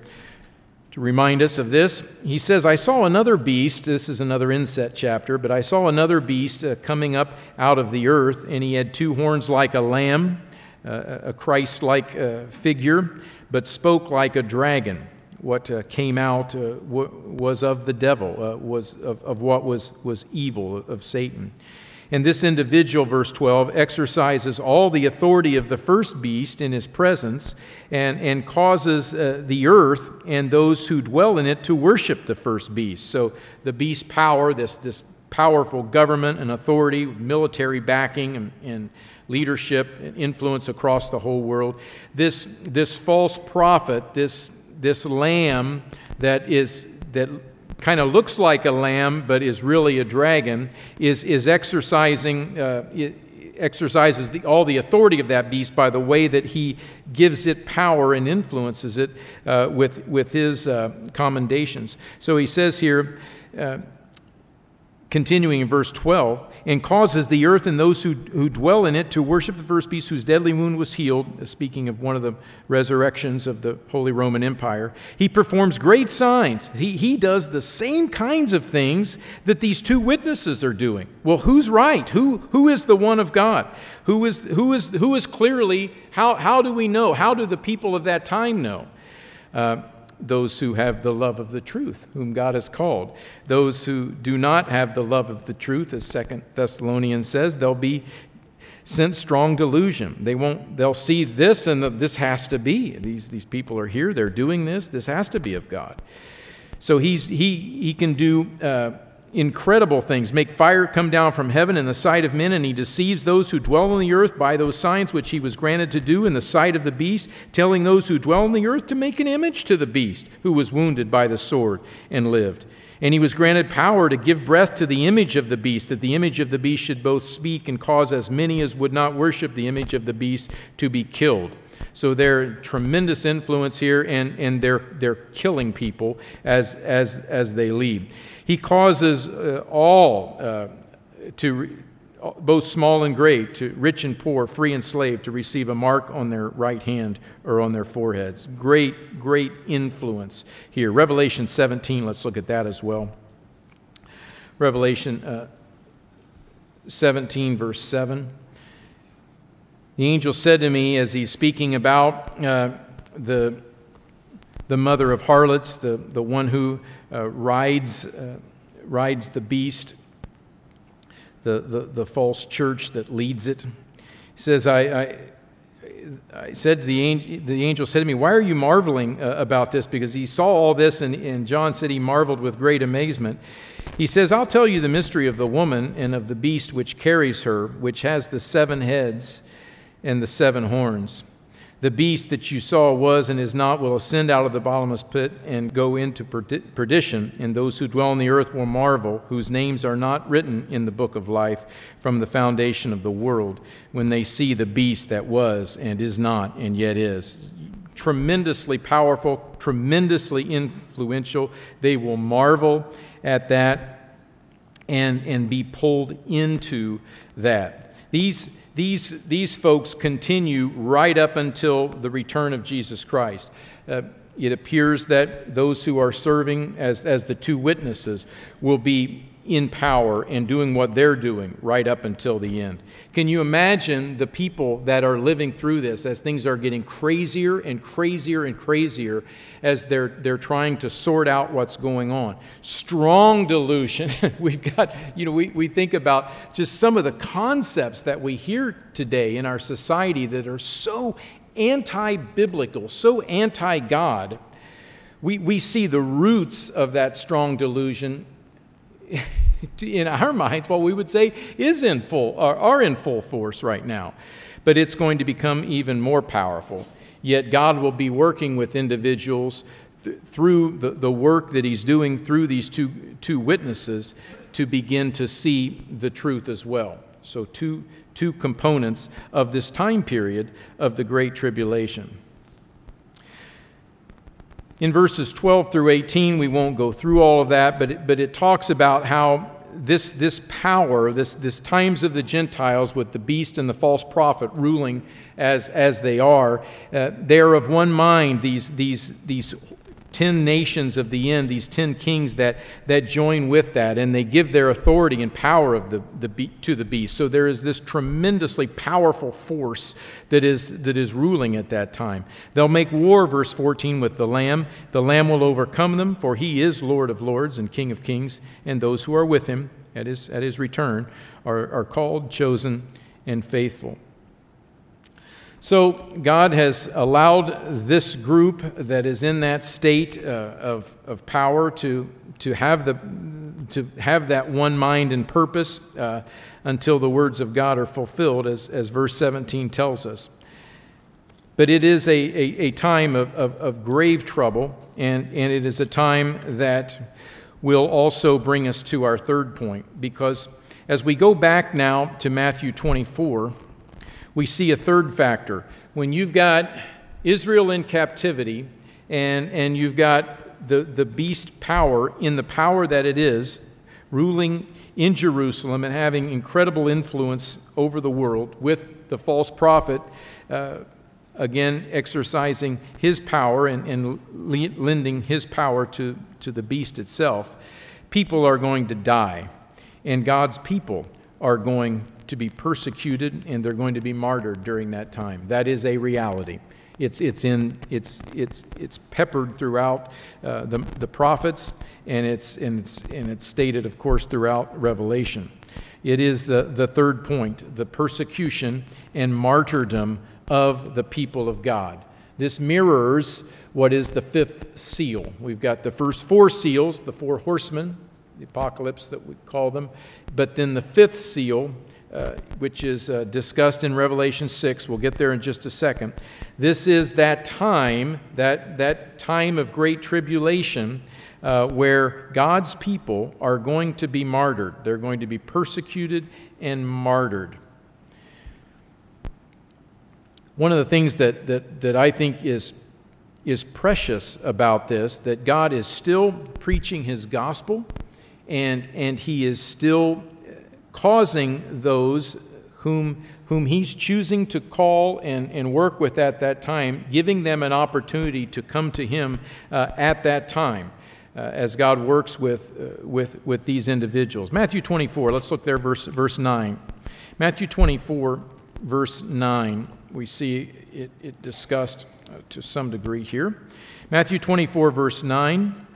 to remind us of this. He says, I saw another beast. This is another inset chapter, but I saw another beast uh, coming up out of the earth, and he had two horns like a lamb a Christ like uh, figure, but spoke like a dragon. What uh, came out uh, was of the devil, was of, of what was, was evil, of Satan. And this individual, verse 12, exercises all the authority of the first beast in his presence and, and causes uh, the earth and those who dwell in it to worship the first beast. So the beast power, this, this powerful government and authority, military backing, and, and leadership and influence across the whole world. This, this false prophet, this, this lamb that is that kind of looks like a lamb but is really a dragon, is, is exercising, uh, exercises the, all the authority of that beast by the way that he gives it power and influences it uh, with, with his uh, commendations. So he says here, uh, continuing in verse 12, and causes the earth and those who, who dwell in it to worship the first beast whose deadly wound was healed, speaking of one of the resurrections of the Holy Roman Empire. He performs great signs. He, he does the same kinds of things that these two witnesses are doing. Well, who's right? Who, who is the one of God? Who is, who is, who is clearly, how, how do we know? How do the people of that time know? Uh, those who have the love of the truth, whom God has called. Those who do not have the love of the truth, as Second Thessalonians says, they'll be sent strong delusion. They won't, they'll see this and this has to be. These, these people are here, they're doing this, this has to be of God. So he's, he, he can do uh, incredible things, make fire come down from heaven in the sight of men, and he deceives those who dwell on the earth by those signs which he was granted to do in the sight of the beast, telling those who dwell on the earth to make an image to the beast who was wounded by the sword and lived. And he was granted power to give breath to the image of the beast, that the image of the beast should both speak and cause as many as would not worship the image of the beast to be killed. So they're tremendous influence here, and, and they're, they're killing people as, as, as they lead. He causes uh, all uh, to, both small and great, to rich and poor, free and slave, to receive a mark on their right hand or on their foreheads. Great, great influence here. Revelation 17, let's look at that as well. Revelation uh, 17, verse 7. The angel said to me as he's speaking about uh, the, the mother of harlots, the, the one who uh, rides, uh, rides the beast, the, the, the false church that leads it. He says, I, I, I said to the angel, the angel said to me, Why are you marveling uh, about this? Because he saw all this, and, and John said he marveled with great amazement. He says, I'll tell you the mystery of the woman and of the beast which carries her, which has the seven heads and the seven horns. The beast that you saw was and is not will ascend out of the bottomless pit and go into perdition, and those who dwell on the earth will marvel, whose names are not written in the book of life from the foundation of the world, when they see the beast that was and is not and yet is. Tremendously powerful, tremendously influential. They will marvel at that and, and be pulled into that. These these, these folks continue right up until the return of Jesus Christ. Uh, it appears that those who are serving as, as the two witnesses will be in power and doing what they're doing right up until the end. Can you imagine the people that are living through this as things are getting crazier and crazier and crazier as they're, they're trying to sort out what's going on? Strong delusion. We've got, you know, we, we think about just some of the concepts that we hear today in our society that are so anti biblical, so anti God. We, we see the roots of that strong delusion in our minds, what we would say is in full, or are in full force right now. But it's going to become even more powerful. Yet God will be working with individuals th- through the, the work that He's doing through these two, two witnesses to begin to see the truth as well. So, two, two components of this time period of the Great Tribulation. In verses 12 through 18, we won't go through all of that, but it, but it talks about how this, this power, this, this times of the Gentiles with the beast and the false prophet ruling as, as they are, uh, they are of one mind, these, these, these 10 nations of the end, these 10 kings that, that join with that, and they give their authority and power of the, the, to the beast. So there is this tremendously powerful force that is, that is ruling at that time. They'll make war, verse 14, with the Lamb. The Lamb will overcome them, for he is Lord of lords and King of kings, and those who are with him at his, at his return are, are called, chosen, and faithful. So, God has allowed this group that is in that state uh, of, of power to, to, have the, to have that one mind and purpose uh, until the words of God are fulfilled, as, as verse 17 tells us. But it is a, a, a time of, of, of grave trouble, and, and it is a time that will also bring us to our third point, because as we go back now to Matthew 24, we see a third factor. When you've got Israel in captivity and, and you've got the, the beast power in the power that it is, ruling in Jerusalem and having incredible influence over the world with the false prophet, uh, again exercising his power and, and lending his power to, to the beast itself, people are going to die. And God's people are going to be persecuted and they're going to be martyred during that time. That is a reality. It's, it's, in, it's, it's, it's peppered throughout uh, the, the prophets, and it's, and, it's, and it's stated, of course, throughout Revelation. It is the, the third point the persecution and martyrdom of the people of God. This mirrors what is the fifth seal. We've got the first four seals, the four horsemen, the apocalypse that we call them, but then the fifth seal uh, which is uh, discussed in Revelation 6. We'll get there in just a second. This is that time, that, that time of great tribulation, uh, where God's people are going to be martyred. They're going to be persecuted and martyred. One of the things that, that, that I think is, is precious about this, that God is still preaching his gospel and, and he is still causing those whom, whom he's choosing to call and, and work with at that time, giving them an opportunity to come to him uh, at that time. Uh, as God works with, uh, with, with these individuals. Matthew 24, let's look there, verse, verse 9. Matthew 24, verse 9, we see it, it discussed uh, to some degree here. Matthew 24, verse 9.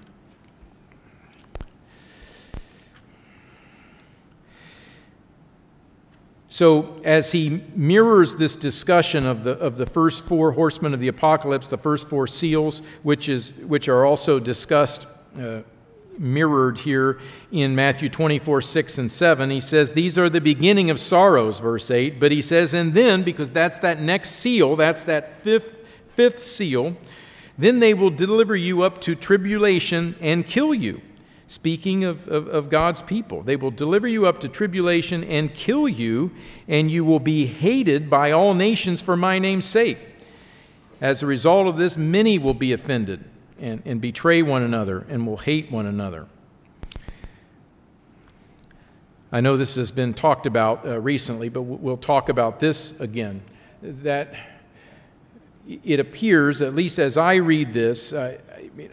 So, as he mirrors this discussion of the, of the first four horsemen of the apocalypse, the first four seals, which, is, which are also discussed, uh, mirrored here in Matthew 24, 6 and 7, he says, These are the beginning of sorrows, verse 8. But he says, And then, because that's that next seal, that's that fifth, fifth seal, then they will deliver you up to tribulation and kill you speaking of, of, of, God's people. They will deliver you up to tribulation and kill you, and you will be hated by all nations for my name's sake. As a result of this, many will be offended and, and betray one another and will hate one another. I know this has been talked about uh, recently, but we'll talk about this again. That it appears, at least as I read this, uh,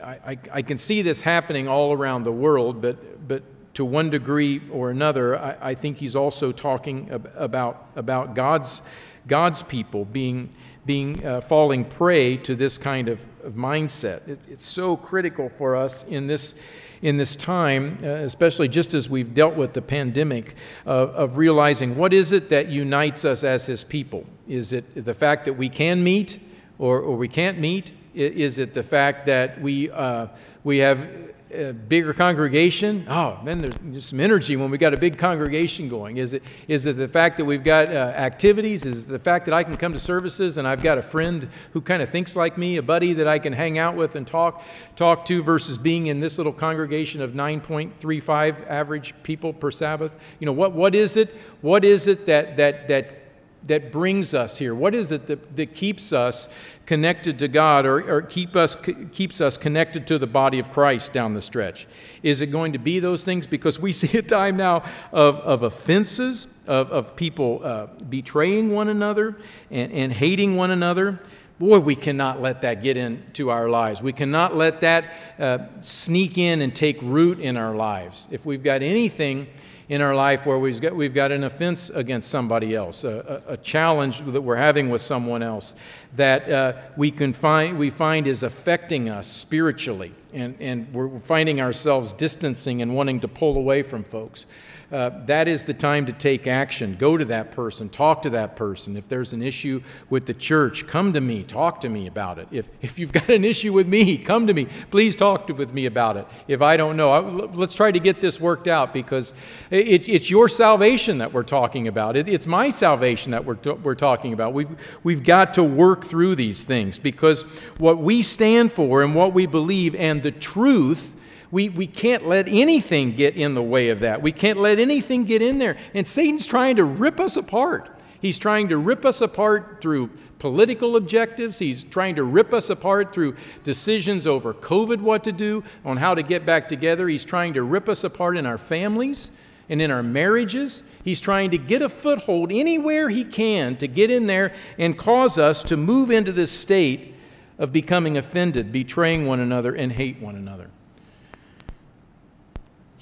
I, I, I, can see this happening all around the world, but, but to one degree or another, I, I think he's also talking ab- about, about God's, God's people being, being uh, falling prey to this kind of, of mindset. It, it's so critical for us in this, in this time, uh, especially just as we've dealt with the pandemic, uh, of realizing what is it that unites us as his people? Is it the fact that we can meet or, or we can't meet? Is it the fact that we, uh, we have a bigger congregation? Oh, then there's some energy when we got a big congregation going. Is it, is it the fact that we've got uh, activities? Is it the fact that I can come to services and I've got a friend who kind of thinks like me, a buddy that I can hang out with and talk, talk to versus being in this little congregation of 9.35 average people per Sabbath? You know, what, what is it? What is it that, that, that that brings us here? What is it that, that keeps us connected to God or, or keep us, keeps us connected to the body of Christ down the stretch? Is it going to be those things? Because we see a time now of, of offenses, of, of people uh, betraying one another and, and hating one another. Boy, we cannot let that get into our lives. We cannot let that uh, sneak in and take root in our lives. If we've got anything in our life where we've got, we've got an offense against somebody else, a, a, a challenge that we're having with someone else that uh, we, can find, we find is affecting us spiritually, and, and we're finding ourselves distancing and wanting to pull away from folks uh, that is the time to take action. Go to that person, talk to that person. If there's an issue with the church, come to me, talk to me about it. If, if you've got an issue with me, come to me. Please talk to, with me about it. If I don't know, I, let's try to get this worked out because it, it's your salvation that we're talking about. It, it's my salvation that we're, we're talking about. We've, we've got to work through these things because what we stand for and what we believe and the truth we, we can't let anything get in the way of that. We can't let anything get in there. And Satan's trying to rip us apart. He's trying to rip us apart through political objectives. He's trying to rip us apart through decisions over COVID, what to do, on how to get back together. He's trying to rip us apart in our families and in our marriages. He's trying to get a foothold anywhere he can to get in there and cause us to move into this state of becoming offended, betraying one another, and hate one another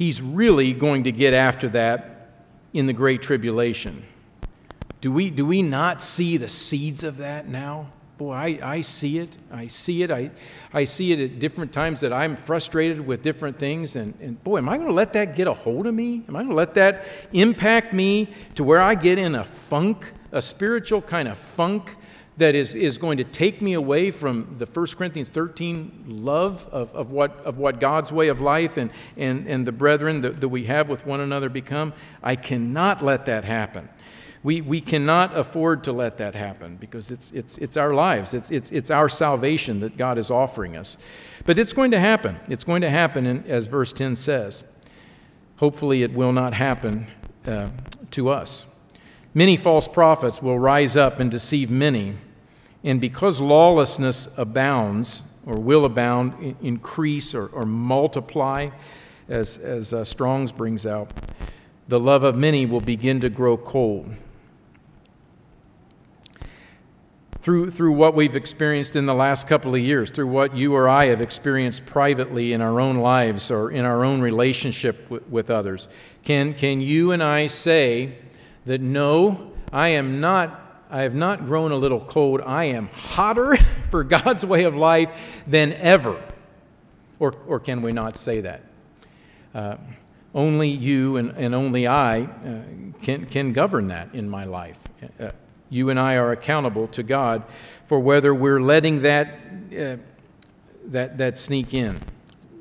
he's really going to get after that in the Great Tribulation. Do we, do we not see the seeds of that now? Boy, I, I see it. I see it. I, I see it at different times that I'm frustrated with different things. And, and boy, am I going to let that get a hold of me? Am I going to let that impact me to where I get in a funk, a spiritual kind of funk that is, is going to take me away from the 1 Corinthians 13 love of, of, what, of what God's way of life and, and, and the brethren that, that we have with one another become. I cannot let that happen. We, we cannot afford to let that happen because it's, it's, it's our lives, it's, it's, it's our salvation that God is offering us. But it's going to happen. It's going to happen, in, as verse 10 says. Hopefully, it will not happen uh, to us. Many false prophets will rise up and deceive many. And because lawlessness abounds, or will abound, increase, or, or multiply, as, as uh, Strong's brings out, the love of many will begin to grow cold. Through, through what we've experienced in the last couple of years, through what you or I have experienced privately in our own lives or in our own relationship with, with others, can, can you and I say that no, I am not I have not grown a little cold. I am hotter for God's way of life than ever. Or, or can we not say that? Uh, only you and, and only I uh, can, can govern that in my life. Uh, you and I are accountable to God for whether we're letting that, uh, that, that sneak in.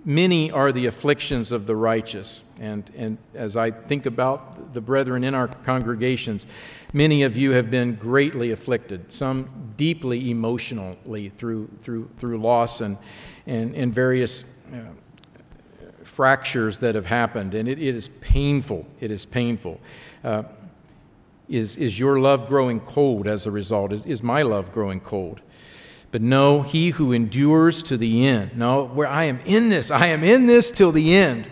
Many are the afflictions of the righteous. And, and as I think about the brethren in our congregations, many of you have been greatly afflicted, some deeply emotionally through, through, through loss and, and, and various uh, fractures that have happened. And it, it is painful. It is painful. Uh, is, is your love growing cold as a result? Is, is my love growing cold? But no, he who endures to the end. No, where I am in this, I am in this till the end.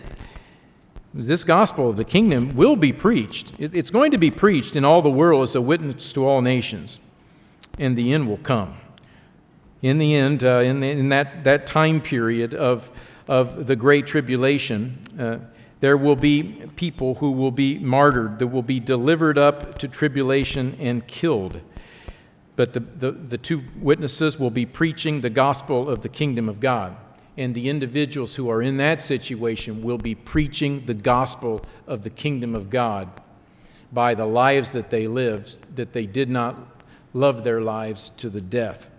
This gospel of the kingdom will be preached. It's going to be preached in all the world as a witness to all nations, and the end will come. In the end, uh, in, in that, that time period of, of the Great Tribulation, uh, there will be people who will be martyred, that will be delivered up to tribulation and killed. But the, the, the, two witnesses will be preaching the gospel of the kingdom of God. And the individuals who are in that situation will be preaching the gospel of the kingdom of God by the lives that they lived, that they did not love their lives to the death.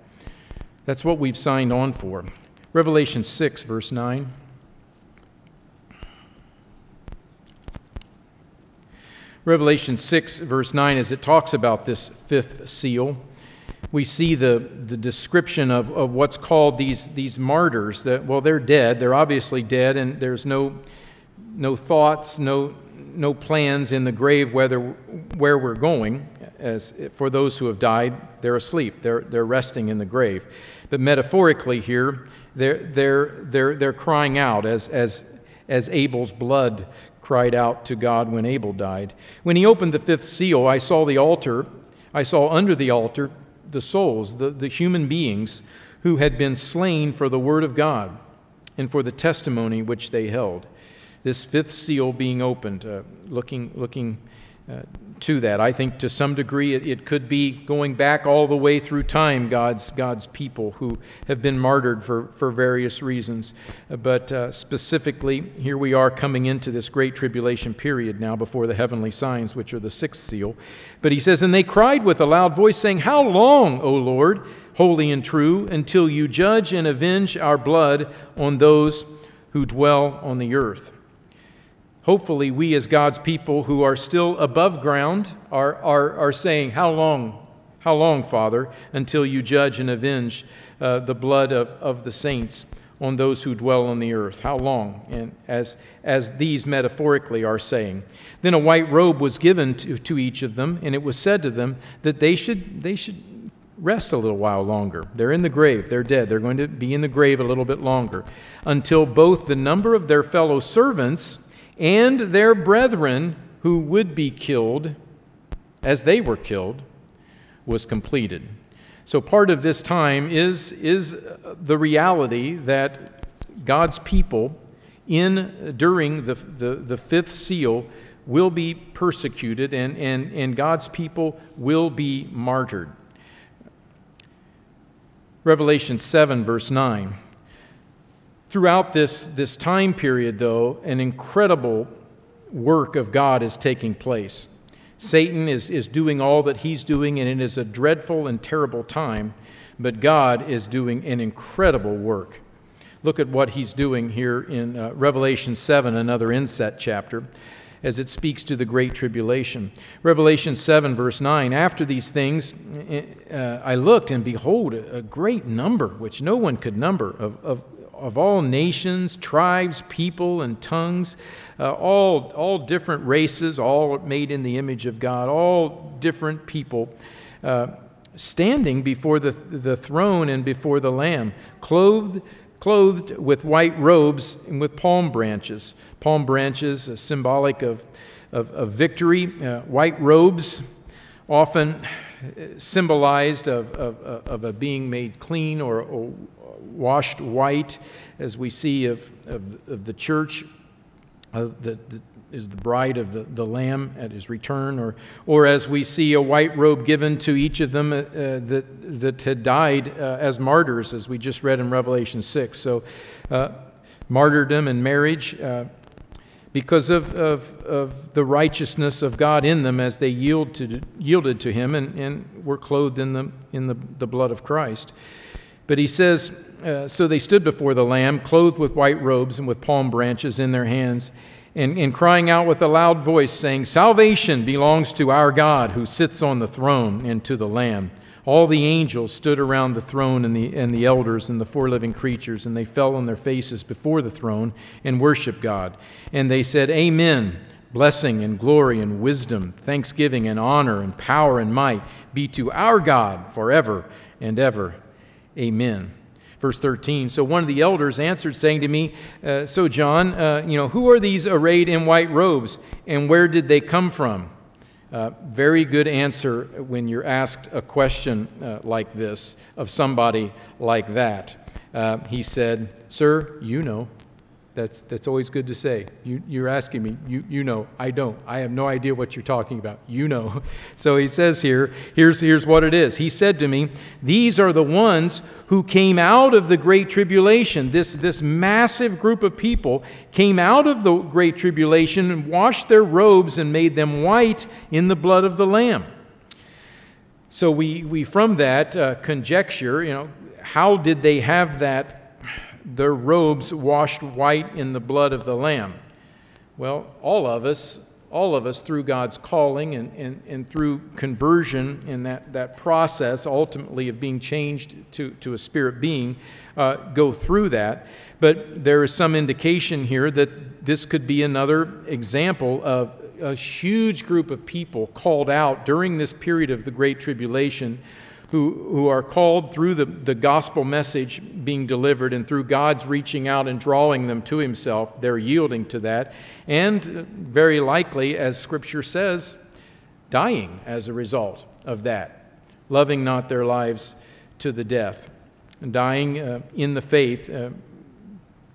That's what we've signed on for. Revelation 6, verse 9. Revelation 6, verse 9, as it talks about this fifth seal, we see the, the description of, of what's called these, these martyrs. That, well, they're dead. They're obviously dead, and there's no, no thoughts, no, no plans in the grave whether, where we're going. As for those who have died, they're asleep. They're, they're resting in the grave. But metaphorically here, they're, they're, they're, they're crying out as, as, as Abel's blood cried out to God when Abel died. When he opened the fifth seal, I saw the altar. I saw under the altar the souls, the, the human beings who had been slain for the word of God and for the testimony which they held. This fifth seal being opened, uh, looking, looking uh, to that. I think to some degree it, it, could be going back all the way through time, God's, God's people who have been martyred for, for various reasons. But uh, specifically, here we are coming into this great tribulation period now before the heavenly signs, which are the sixth seal. But he says, And they cried with a loud voice, saying, How long, O Lord, holy and true, until you judge and avenge our blood on those who dwell on the earth? Hopefully, we as God's people who are still above ground are, are, are saying, How long, how long, Father, until you judge and avenge uh, the blood of, of the saints on those who dwell on the earth? How long? And as, as these metaphorically are saying. Then a white robe was given to, to each of them, and it was said to them that they should, they should rest a little while longer. They're in the grave, they're dead. They're going to be in the grave a little bit longer until both the number of their fellow servants and their brethren who would be killed as they were killed was completed. So, part of this time is, is the reality that God's people, in, during the, the, the fifth seal, will be persecuted and, and, and God's people will be martyred. Revelation 7, verse 9. Throughout this, this time period, though, an incredible work of God is taking place. Satan is, is doing all that he's doing, and it is a dreadful and terrible time, but God is doing an incredible work. Look at what he's doing here in uh, Revelation 7, another inset chapter, as it speaks to the Great Tribulation. Revelation 7, verse 9 After these things, uh, I looked, and behold, a great number, which no one could number, of, of of all nations, tribes, people, and tongues, uh, all, all different races, all made in the image of God, all different people, uh, standing before the, the throne and before the Lamb, clothed, clothed with white robes and with palm branches. Palm branches, symbolic of, of, of victory, uh, white robes, often symbolized of, of, of a being made clean or, or, washed white, as we see of, of, of the church uh, that, is the bride of the, the Lamb at his return, or, or as we see a white robe given to each of them uh, that, that had died uh, as martyrs, as we just read in Revelation 6. So, uh, martyrdom and marriage uh, because of, of, of the righteousness of God in them as they yield to, yielded to Him and, and were clothed in, the, in the, the blood of Christ. But he says, uh, So they stood before the Lamb, clothed with white robes and with palm branches in their hands, and, and crying out with a loud voice, saying, Salvation belongs to our God who sits on the throne and to the Lamb. All the angels stood around the throne and the, and the elders and the four living creatures, and they fell on their faces before the throne and worshiped God. And they said, Amen. Blessing and glory and wisdom, thanksgiving and honor and power and might be to our God forever and ever. Amen. Verse 13. So one of the elders answered, saying to me, uh, So, John, uh, you know, who are these arrayed in white robes, and where did they come from? Uh, very good answer when you're asked a question uh, like this of somebody like that. Uh, he said, Sir, you know. That's, that's always good to say. You, you're asking me. You, you know. I don't. I have no idea what you're talking about. You know. So he says here, here's, here's what it is. He said to me, These are the ones who came out of the great tribulation. This, this massive group of people came out of the great tribulation and washed their robes and made them white in the blood of the Lamb. So we, we from that uh, conjecture, you know, how did they have that their robes washed white in the blood of the Lamb. Well, all of us, all of us through God's calling and, and, and through conversion in that, that process ultimately of being changed to, to a spirit being, uh, go through that. But there is some indication here that this could be another example of a huge group of people called out during this period of the Great Tribulation who, who are called through the, the gospel message being delivered and through God's reaching out and drawing them to Himself, they're yielding to that. And very likely, as Scripture says, dying as a result of that, loving not their lives to the death, and dying uh, in the faith, uh,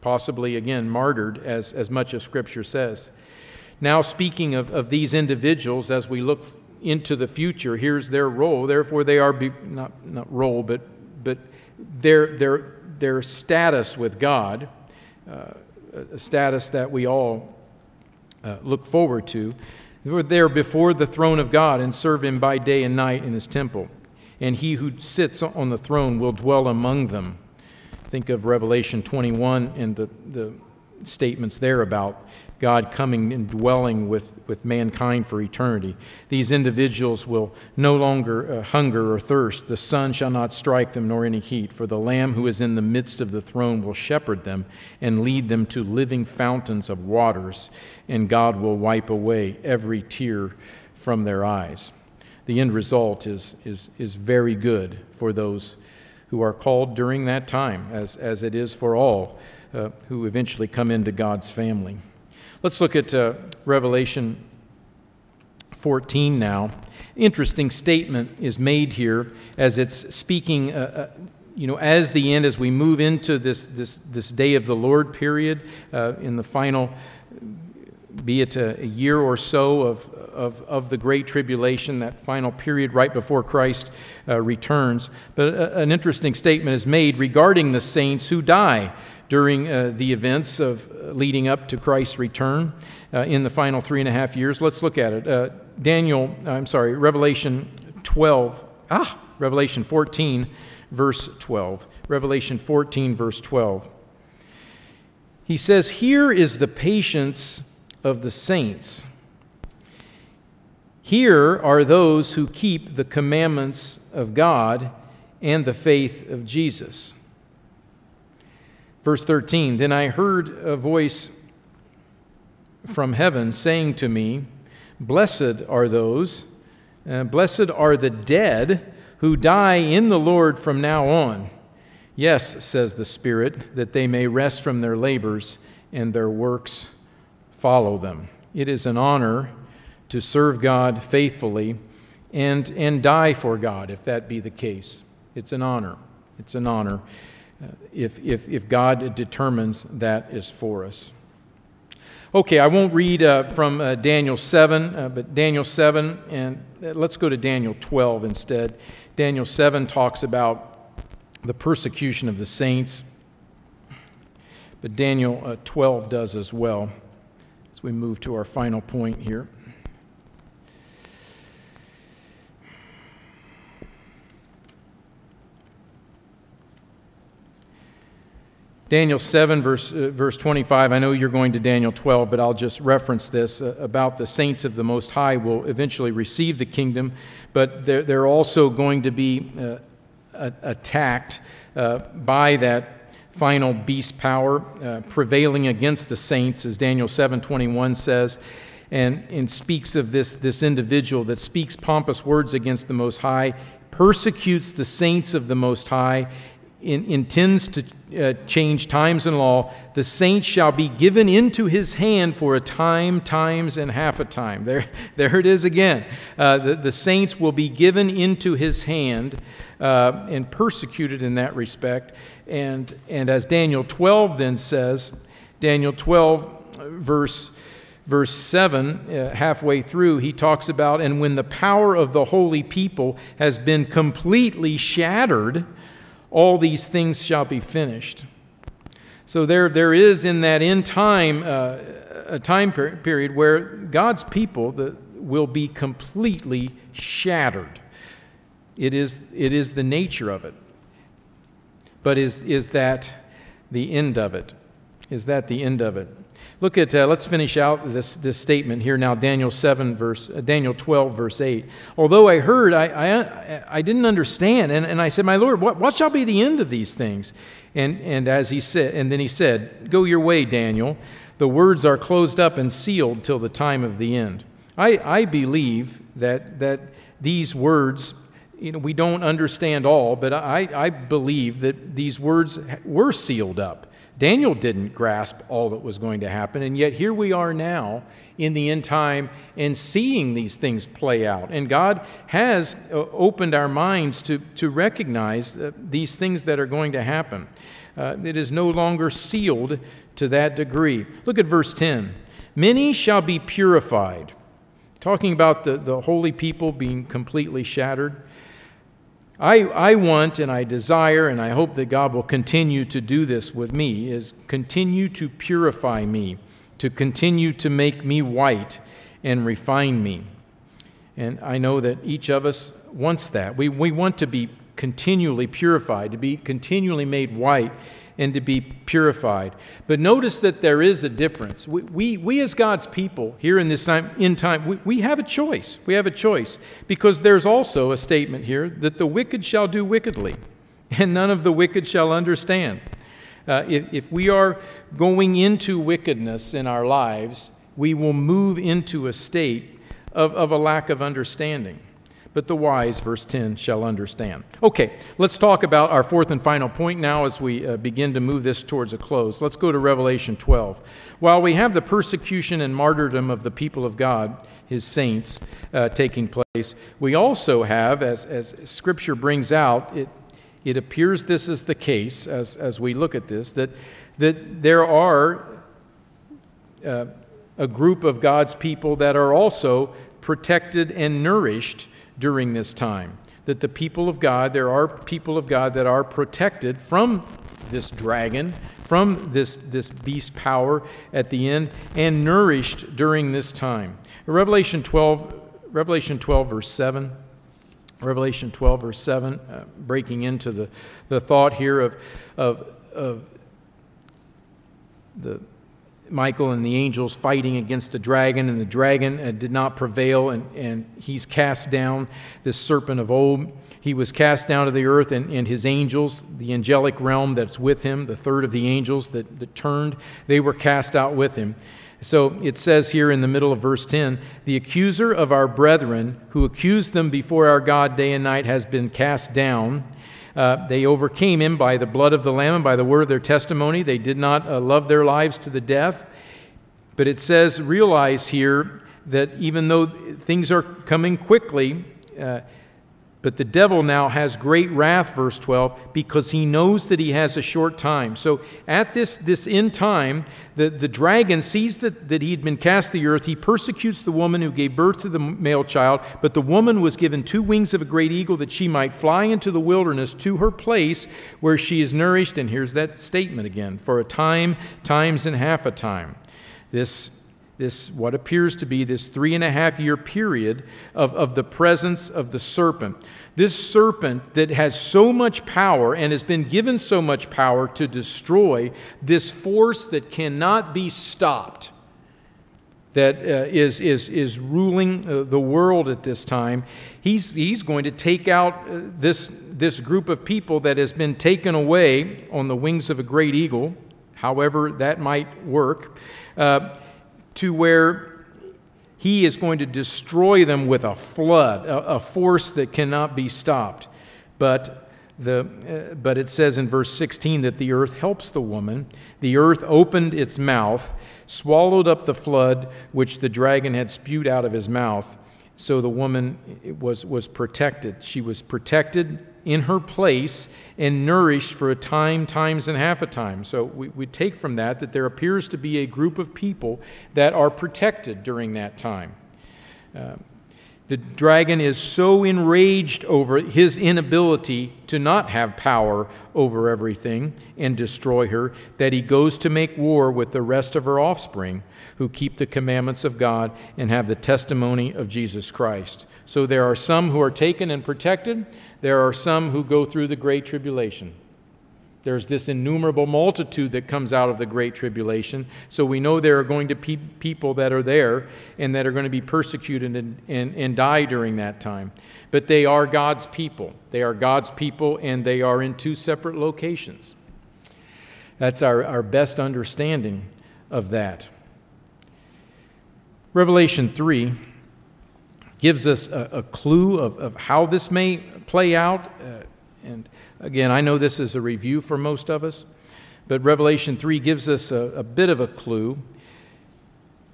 possibly again martyred, as, as much as Scripture says. Now, speaking of, of these individuals, as we look into the future. Here's their role. Therefore, they are not not role, but but their their their status with God, uh, a status that we all uh, look forward to. They're before the throne of God and serve Him by day and night in His temple. And He who sits on the throne will dwell among them. Think of Revelation 21 and the, the statements there about God coming and dwelling with, with mankind for eternity. These individuals will no longer uh, hunger or thirst. The sun shall not strike them, nor any heat, for the Lamb who is in the midst of the throne will shepherd them and lead them to living fountains of waters, and God will wipe away every tear from their eyes. The end result is, is, is very good for those who are called during that time, as, as it is for all uh, who eventually come into God's family. Let's look at uh, Revelation 14 now. Interesting statement is made here as it's speaking, uh, uh, you know, as the end, as we move into this, this, this day of the Lord period, uh, in the final, be it a, a, year or so of, of, of the Great Tribulation, that final period right before Christ uh, returns. But uh, an interesting statement is made regarding the saints who die during uh, the events of uh, leading up to Christ's return uh, in the final three and a half years. Let's look at it. Uh, Daniel, I'm sorry, Revelation 12, ah, Revelation 14, verse 12. Revelation 14, verse 12. He says, Here is the patience of the saints. Here are those who keep the commandments of God and the faith of Jesus. Verse 13 Then I heard a voice from heaven saying to me, Blessed are those, uh, blessed are the dead who die in the Lord from now on. Yes, says the Spirit, that they may rest from their labors and their works follow them. It is an honor to serve God faithfully and, and die for God, if that be the case. It's an honor. It's an honor if, if, if God determines that is for us. Okay, I won't read uh, from uh, Daniel 7, uh, but Daniel 7, and uh, let's go to Daniel 12 instead. Daniel 7 talks about the persecution of the saints, but Daniel uh, 12 does as well as we move to our final point here. Daniel 7, verse, uh, verse 25. I know you're going to Daniel 12, but I'll just reference this uh, about the saints of the Most High will eventually receive the kingdom, but they're, they're also going to be uh, attacked uh, by that final beast power uh, prevailing against the saints, as Daniel 7:21 says, and, and speaks of this, this individual that speaks pompous words against the Most High, persecutes the saints of the Most High, in, intends to uh, change times and law, the saints shall be given into his hand for a time, times, and half a time. There, there it is again. Uh, the, the saints will be given into his hand uh, and persecuted in that respect. And, and as Daniel 12 then says, Daniel 12, verse, verse 7, uh, halfway through, he talks about, and when the power of the holy people has been completely shattered, all these things shall be finished. So there, there is in that end time uh, a time per- period where God's people the, will be completely shattered. It is, it is the nature of it. But is, is that the end of it? Is that the end of it? Look at, uh, let's finish out this, this statement here now, Daniel 7, verse, uh, Daniel 12, verse 8. Although I heard, I, I, I didn't understand. And, and I said, My Lord, what, what shall be the end of these things? And, and, as he said, and then he said, Go your way, Daniel. The words are closed up and sealed till the time of the end. I, I believe that, that these words, you know, we don't understand all, but I, I believe that these words were sealed up. Daniel didn't grasp all that was going to happen, and yet here we are now in the end time and seeing these things play out. And God has uh, opened our minds to, to recognize uh, these things that are going to happen. Uh, it is no longer sealed to that degree. Look at verse 10 Many shall be purified. Talking about the, the holy people being completely shattered. I, I want and I desire, and I hope that God will continue to do this with me, is continue to purify me, to continue to make me white and refine me. And I know that each of us wants that. We, we want to be continually purified, to be continually made white and to be purified. But notice that there is a difference. We, we, we as God's people here in this time, in time, we, we have a choice. We have a choice because there's also a statement here that the wicked shall do wickedly, and none of the wicked shall understand. Uh, if, if we are going into wickedness in our lives, we will move into a state of, of a lack of understanding but the wise, verse 10, shall understand. Okay, let's talk about our fourth and final point now as we uh, begin to move this towards a close. Let's go to Revelation 12. While we have the persecution and martyrdom of the people of God, his saints, uh, taking place, we also have, as, as Scripture brings out, it, it appears this is the case as, as we look at this, that, that there are uh, a group of God's people that are also protected and nourished during this time. That the people of God, there are people of God that are protected from this dragon, from this, this beast power at the end, and nourished during this time. Revelation 12, Revelation 12, verse 7. Revelation 12, verse 7, uh, breaking into the, the thought here of, of, of the Michael and the angels fighting against the dragon, and the dragon uh, did not prevail, and, and he's cast down, this serpent of old. He was cast down to the earth, and, and his angels, the angelic realm that's with him, the third of the angels that, that turned, they were cast out with him. So it says here in the middle of verse 10 the accuser of our brethren, who accused them before our God day and night, has been cast down. Uh, they overcame him by the blood of the Lamb and by the word of their testimony. They did not uh, love their lives to the death. But it says, realize here that even though things are coming quickly, uh, but the devil now has great wrath, verse 12, because he knows that he has a short time. So at this, this end time, the, the dragon sees that, that he had been cast to the earth. He persecutes the woman who gave birth to the male child. But the woman was given two wings of a great eagle that she might fly into the wilderness to her place where she is nourished. And here's that statement again for a time, times, and half a time. This this what appears to be this three and a half year period of, of the presence of the serpent. This serpent that has so much power and has been given so much power to destroy this force that cannot be stopped, that uh, is is, is ruling uh, the world at this time. He's, he's going to take out uh, this, this group of people that has been taken away on the wings of a great eagle, however that might work. Uh, to where he is going to destroy them with a flood, a, a force that cannot be stopped. But, the, uh, but it says in verse 16 that the earth helps the woman. The earth opened its mouth, swallowed up the flood which the dragon had spewed out of his mouth. So the woman was, was protected. She was protected in her place and nourished for a time, times, and half a time. So we, we take from that that there appears to be a group of people that are protected during that time. Uh, the dragon is so enraged over his inability to not have power over everything and destroy her that he goes to make war with the rest of her offspring who keep the commandments of God and have the testimony of Jesus Christ. So there are some who are taken and protected, there are some who go through the great tribulation. There's this innumerable multitude that comes out of the Great Tribulation. So we know there are going to be people that are there and that are going to be persecuted and, and, and die during that time. But they are God's people. They are God's people and they are in two separate locations. That's our, our best understanding of that. Revelation 3 gives us a, a clue of, of how this may play out. Uh, and Again, I know this is a review for most of us, but Revelation 3 gives us a, a bit of a clue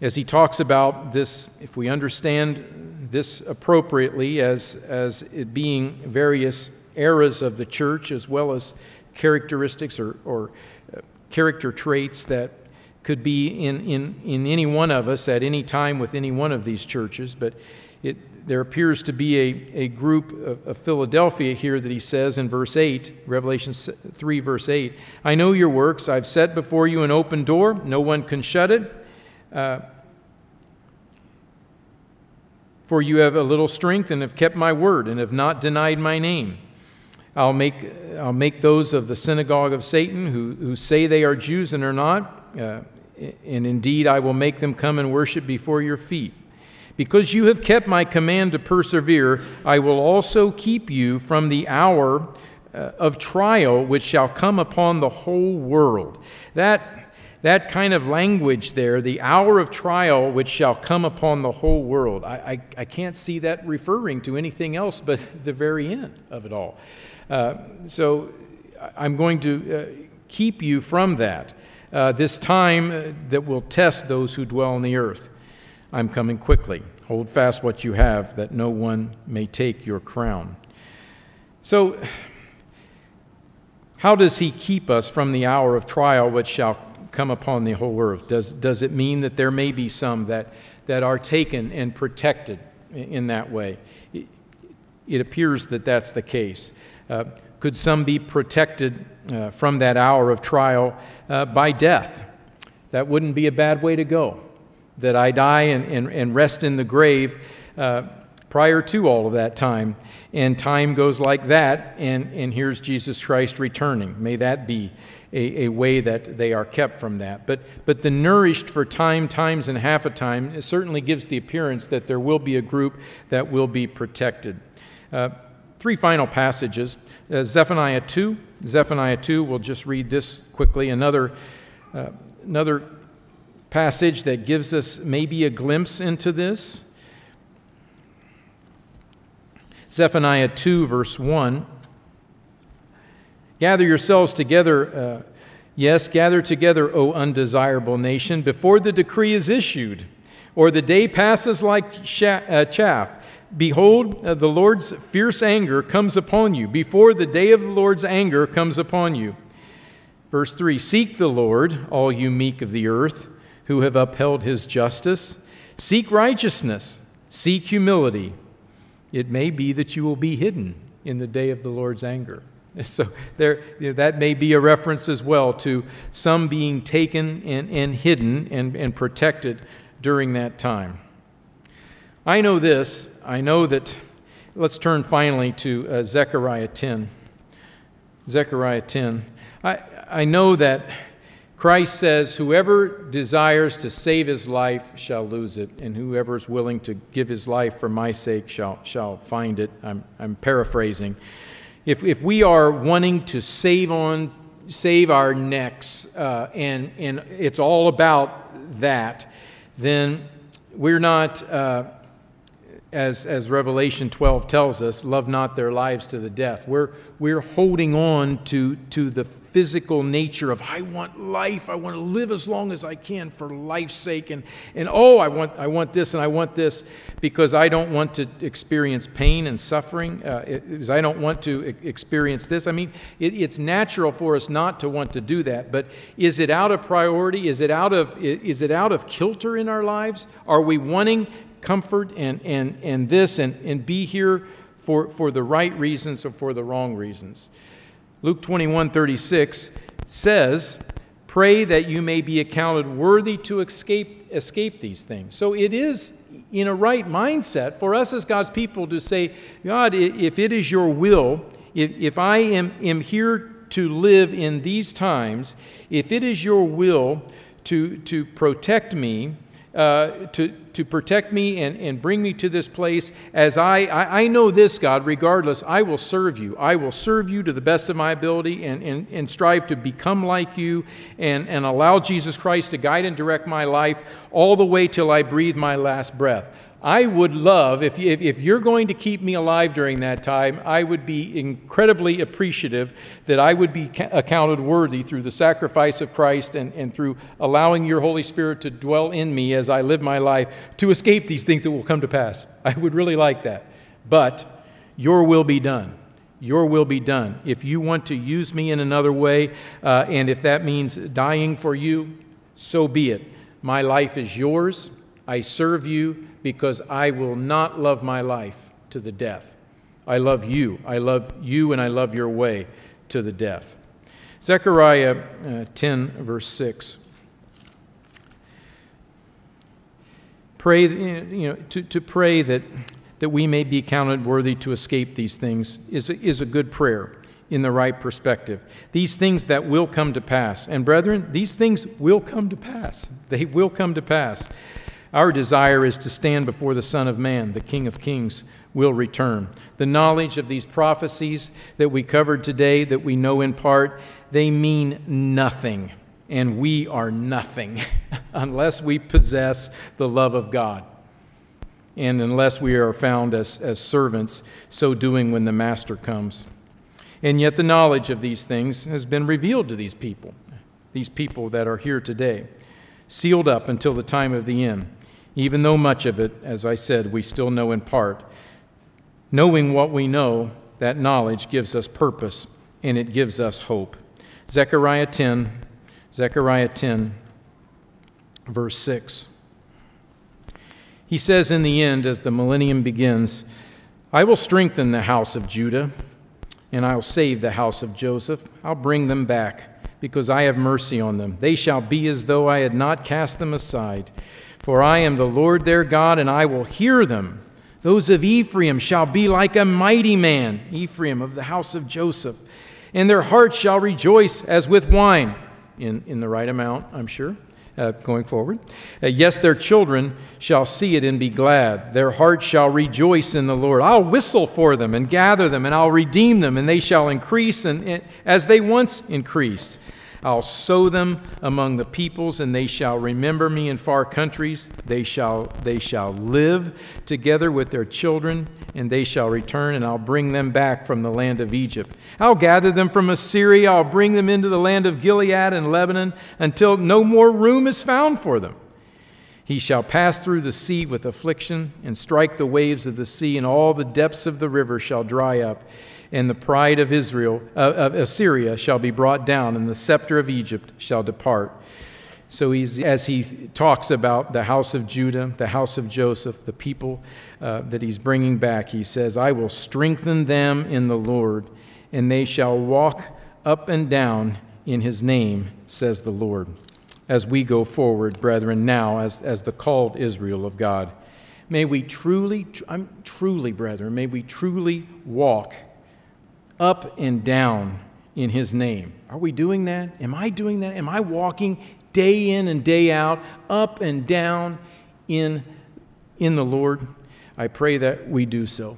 as he talks about this, if we understand this appropriately as, as it being various eras of the church as well as characteristics or, or uh, character traits that could be in, in, in any one of us at any time with any one of these churches, but it, there appears to be a, a group of, of, Philadelphia here that he says in verse 8, Revelation 3, verse 8 I know your works. I've set before you an open door, no one can shut it. Uh, for you have a little strength and have kept my word and have not denied my name. I'll make, I'll make those of the synagogue of Satan who, who say they are Jews and are not, uh, and indeed I will make them come and worship before your feet. Because you have kept my command to persevere, I will also keep you from the hour uh, of trial which shall come upon the whole world. That, that kind of language there, the hour of trial which shall come upon the whole world, I, I, I can't see that referring to anything else but the very end of it all. Uh, so I'm going to uh, keep you from that. Uh, this time uh, that will test those who dwell on the earth. I'm coming quickly. Hold fast what you have, that no one may take your crown. So, how does he keep us from the hour of trial which shall come upon the whole earth? Does, does it mean that there may be some that, that are taken and protected in that way? It, it appears that that's the case. Uh, could some be protected uh, from that hour of trial uh, by death? That wouldn't be a bad way to go that I die and, and, and rest in the grave uh, prior to all of that time. And time goes like that, and, and here's Jesus Christ returning. May that be a, a way that they are kept from that. But, but the nourished for time, times, and half a time it certainly gives the appearance that there will be a group that will be protected. Uh, three final passages uh, Zephaniah 2. Zephaniah 2, we'll just read this quickly. Another, uh, another passage that gives us maybe a glimpse into this. Zephaniah 2, verse 1. Gather yourselves together, uh, yes, gather together, O undesirable nation, before the decree is issued, or the day passes like uh, chaff. Behold, uh, the Lord's fierce anger comes upon you, before the day of the Lord's anger comes upon you. Verse 3 Seek the Lord, all you meek of the earth who have upheld his justice. Seek righteousness, seek humility. It may be that you will be hidden in the day of the Lord's anger. So there, you know, that may be a reference as well to some being taken and, and hidden and, and protected during that time. I know this. I know that. Let's turn finally to uh, Zechariah 10. Zechariah 10. I, I know that Christ says, Whoever desires to save his life shall lose it, and whoever is willing to give his life for my sake shall, shall find it. I'm, I'm paraphrasing. If, if we are wanting to save, on, save our necks, uh, and, and it's all about that, then we're not, uh, as, as Revelation 12 tells us, love not their lives to the death. We're, we're holding on to, to the physical nature of I want life, I want to live as long as I can for life's sake, and, and oh, I want, I want this and I want this because I don't want to experience pain and suffering, uh, I don't want to experience this. I mean, it, it's natural for us not to want to do that, but is it out of priority? Is it out of, is it out of kilter in our lives? Are we wanting comfort and, and, and this and, and be here for, for the right reasons or for the wrong reasons? Luke 21 36 says, Pray that you may be accounted worthy to escape, escape these things. So it is in a right mindset for us as God's people to say, God, if it is your will, if, if I am, am here to live in these times, if it is your will to, to protect me, uh, to, to protect me and, and bring me to this place. As I, I, I, know this, God, regardless, I will serve you. I will serve you to the best of my ability and, and, and strive to become like you and, and allow Jesus Christ to guide and direct my life all the way till I breathe my last breath. I would love, if, if, if, you're going to keep me alive during that time, I would be incredibly appreciative that I would be accounted worthy through the sacrifice of Christ and, and through allowing your Holy Spirit to dwell in me as I live my life to escape these things that will come to pass. I would really like that. But your will be done. Your will be done. If you want to use me in another way, uh, and if that means dying for you, so be it. My life is yours. I serve you because I will not love my life to the death. I love you. I love you and I love your way to the death. Zechariah uh, 10, verse 6. Pray, you know, to, to pray that, that we may be counted worthy to escape these things is is a good prayer in the right perspective. These things that will come to pass. And brethren, these things will come to pass. They will come to pass. Our desire is to stand before the Son of Man, the King of Kings, will return. The knowledge of these prophecies that we covered today, that we know in part, they mean nothing, and we are nothing unless we possess the love of God. And unless we are found as, as servants, so doing when the Master comes. And yet, the knowledge of these things has been revealed to these people, these people that are here today, sealed up until the time of the end even though much of it, as I said, we still know in part. Knowing what we know, that knowledge gives us purpose and it gives us hope. Zechariah 10, Zechariah 10, verse 6. He says in the end, as the millennium begins, I will strengthen the house of Judah, and I will save the house of Joseph. I'll bring them back, because I have mercy on them. They shall be as though I had not cast them aside. For I am the Lord their God, and I will hear them. Those of Ephraim shall be like a mighty man, Ephraim of the house of Joseph, and their hearts shall rejoice as with wine, in, in the right amount, I'm sure, uh, going forward. Uh, yes, their children shall see it and be glad. Their hearts shall rejoice in the Lord. I'll whistle for them and gather them, and I'll redeem them, and they shall increase and, and as they once increased. I'll sow them among the peoples, and they shall remember me in far countries. They shall, they shall live together with their children, and they shall return, and I'll bring them back from the land of Egypt. I'll gather them from Assyria. I'll bring them into the land of Gilead and Lebanon until no more room is found for them. He shall pass through the sea with affliction and strike the waves of the sea, and all the depths of the river shall dry up and the pride of Israel uh, of Assyria shall be brought down, and the scepter of Egypt shall depart. So he's, as he talks about the house of Judah, the house of Joseph, the people uh, that he's bringing back, he says, I will strengthen them in the Lord, and they shall walk up and down in his name, says the Lord. As we go forward, brethren, now as, as the called Israel of God, may we truly, I'm truly, brethren, may we truly walk up and down in His name. Are we doing that? Am I doing that? Am I walking day in and day out, up and down in, in the Lord? I pray that we do so.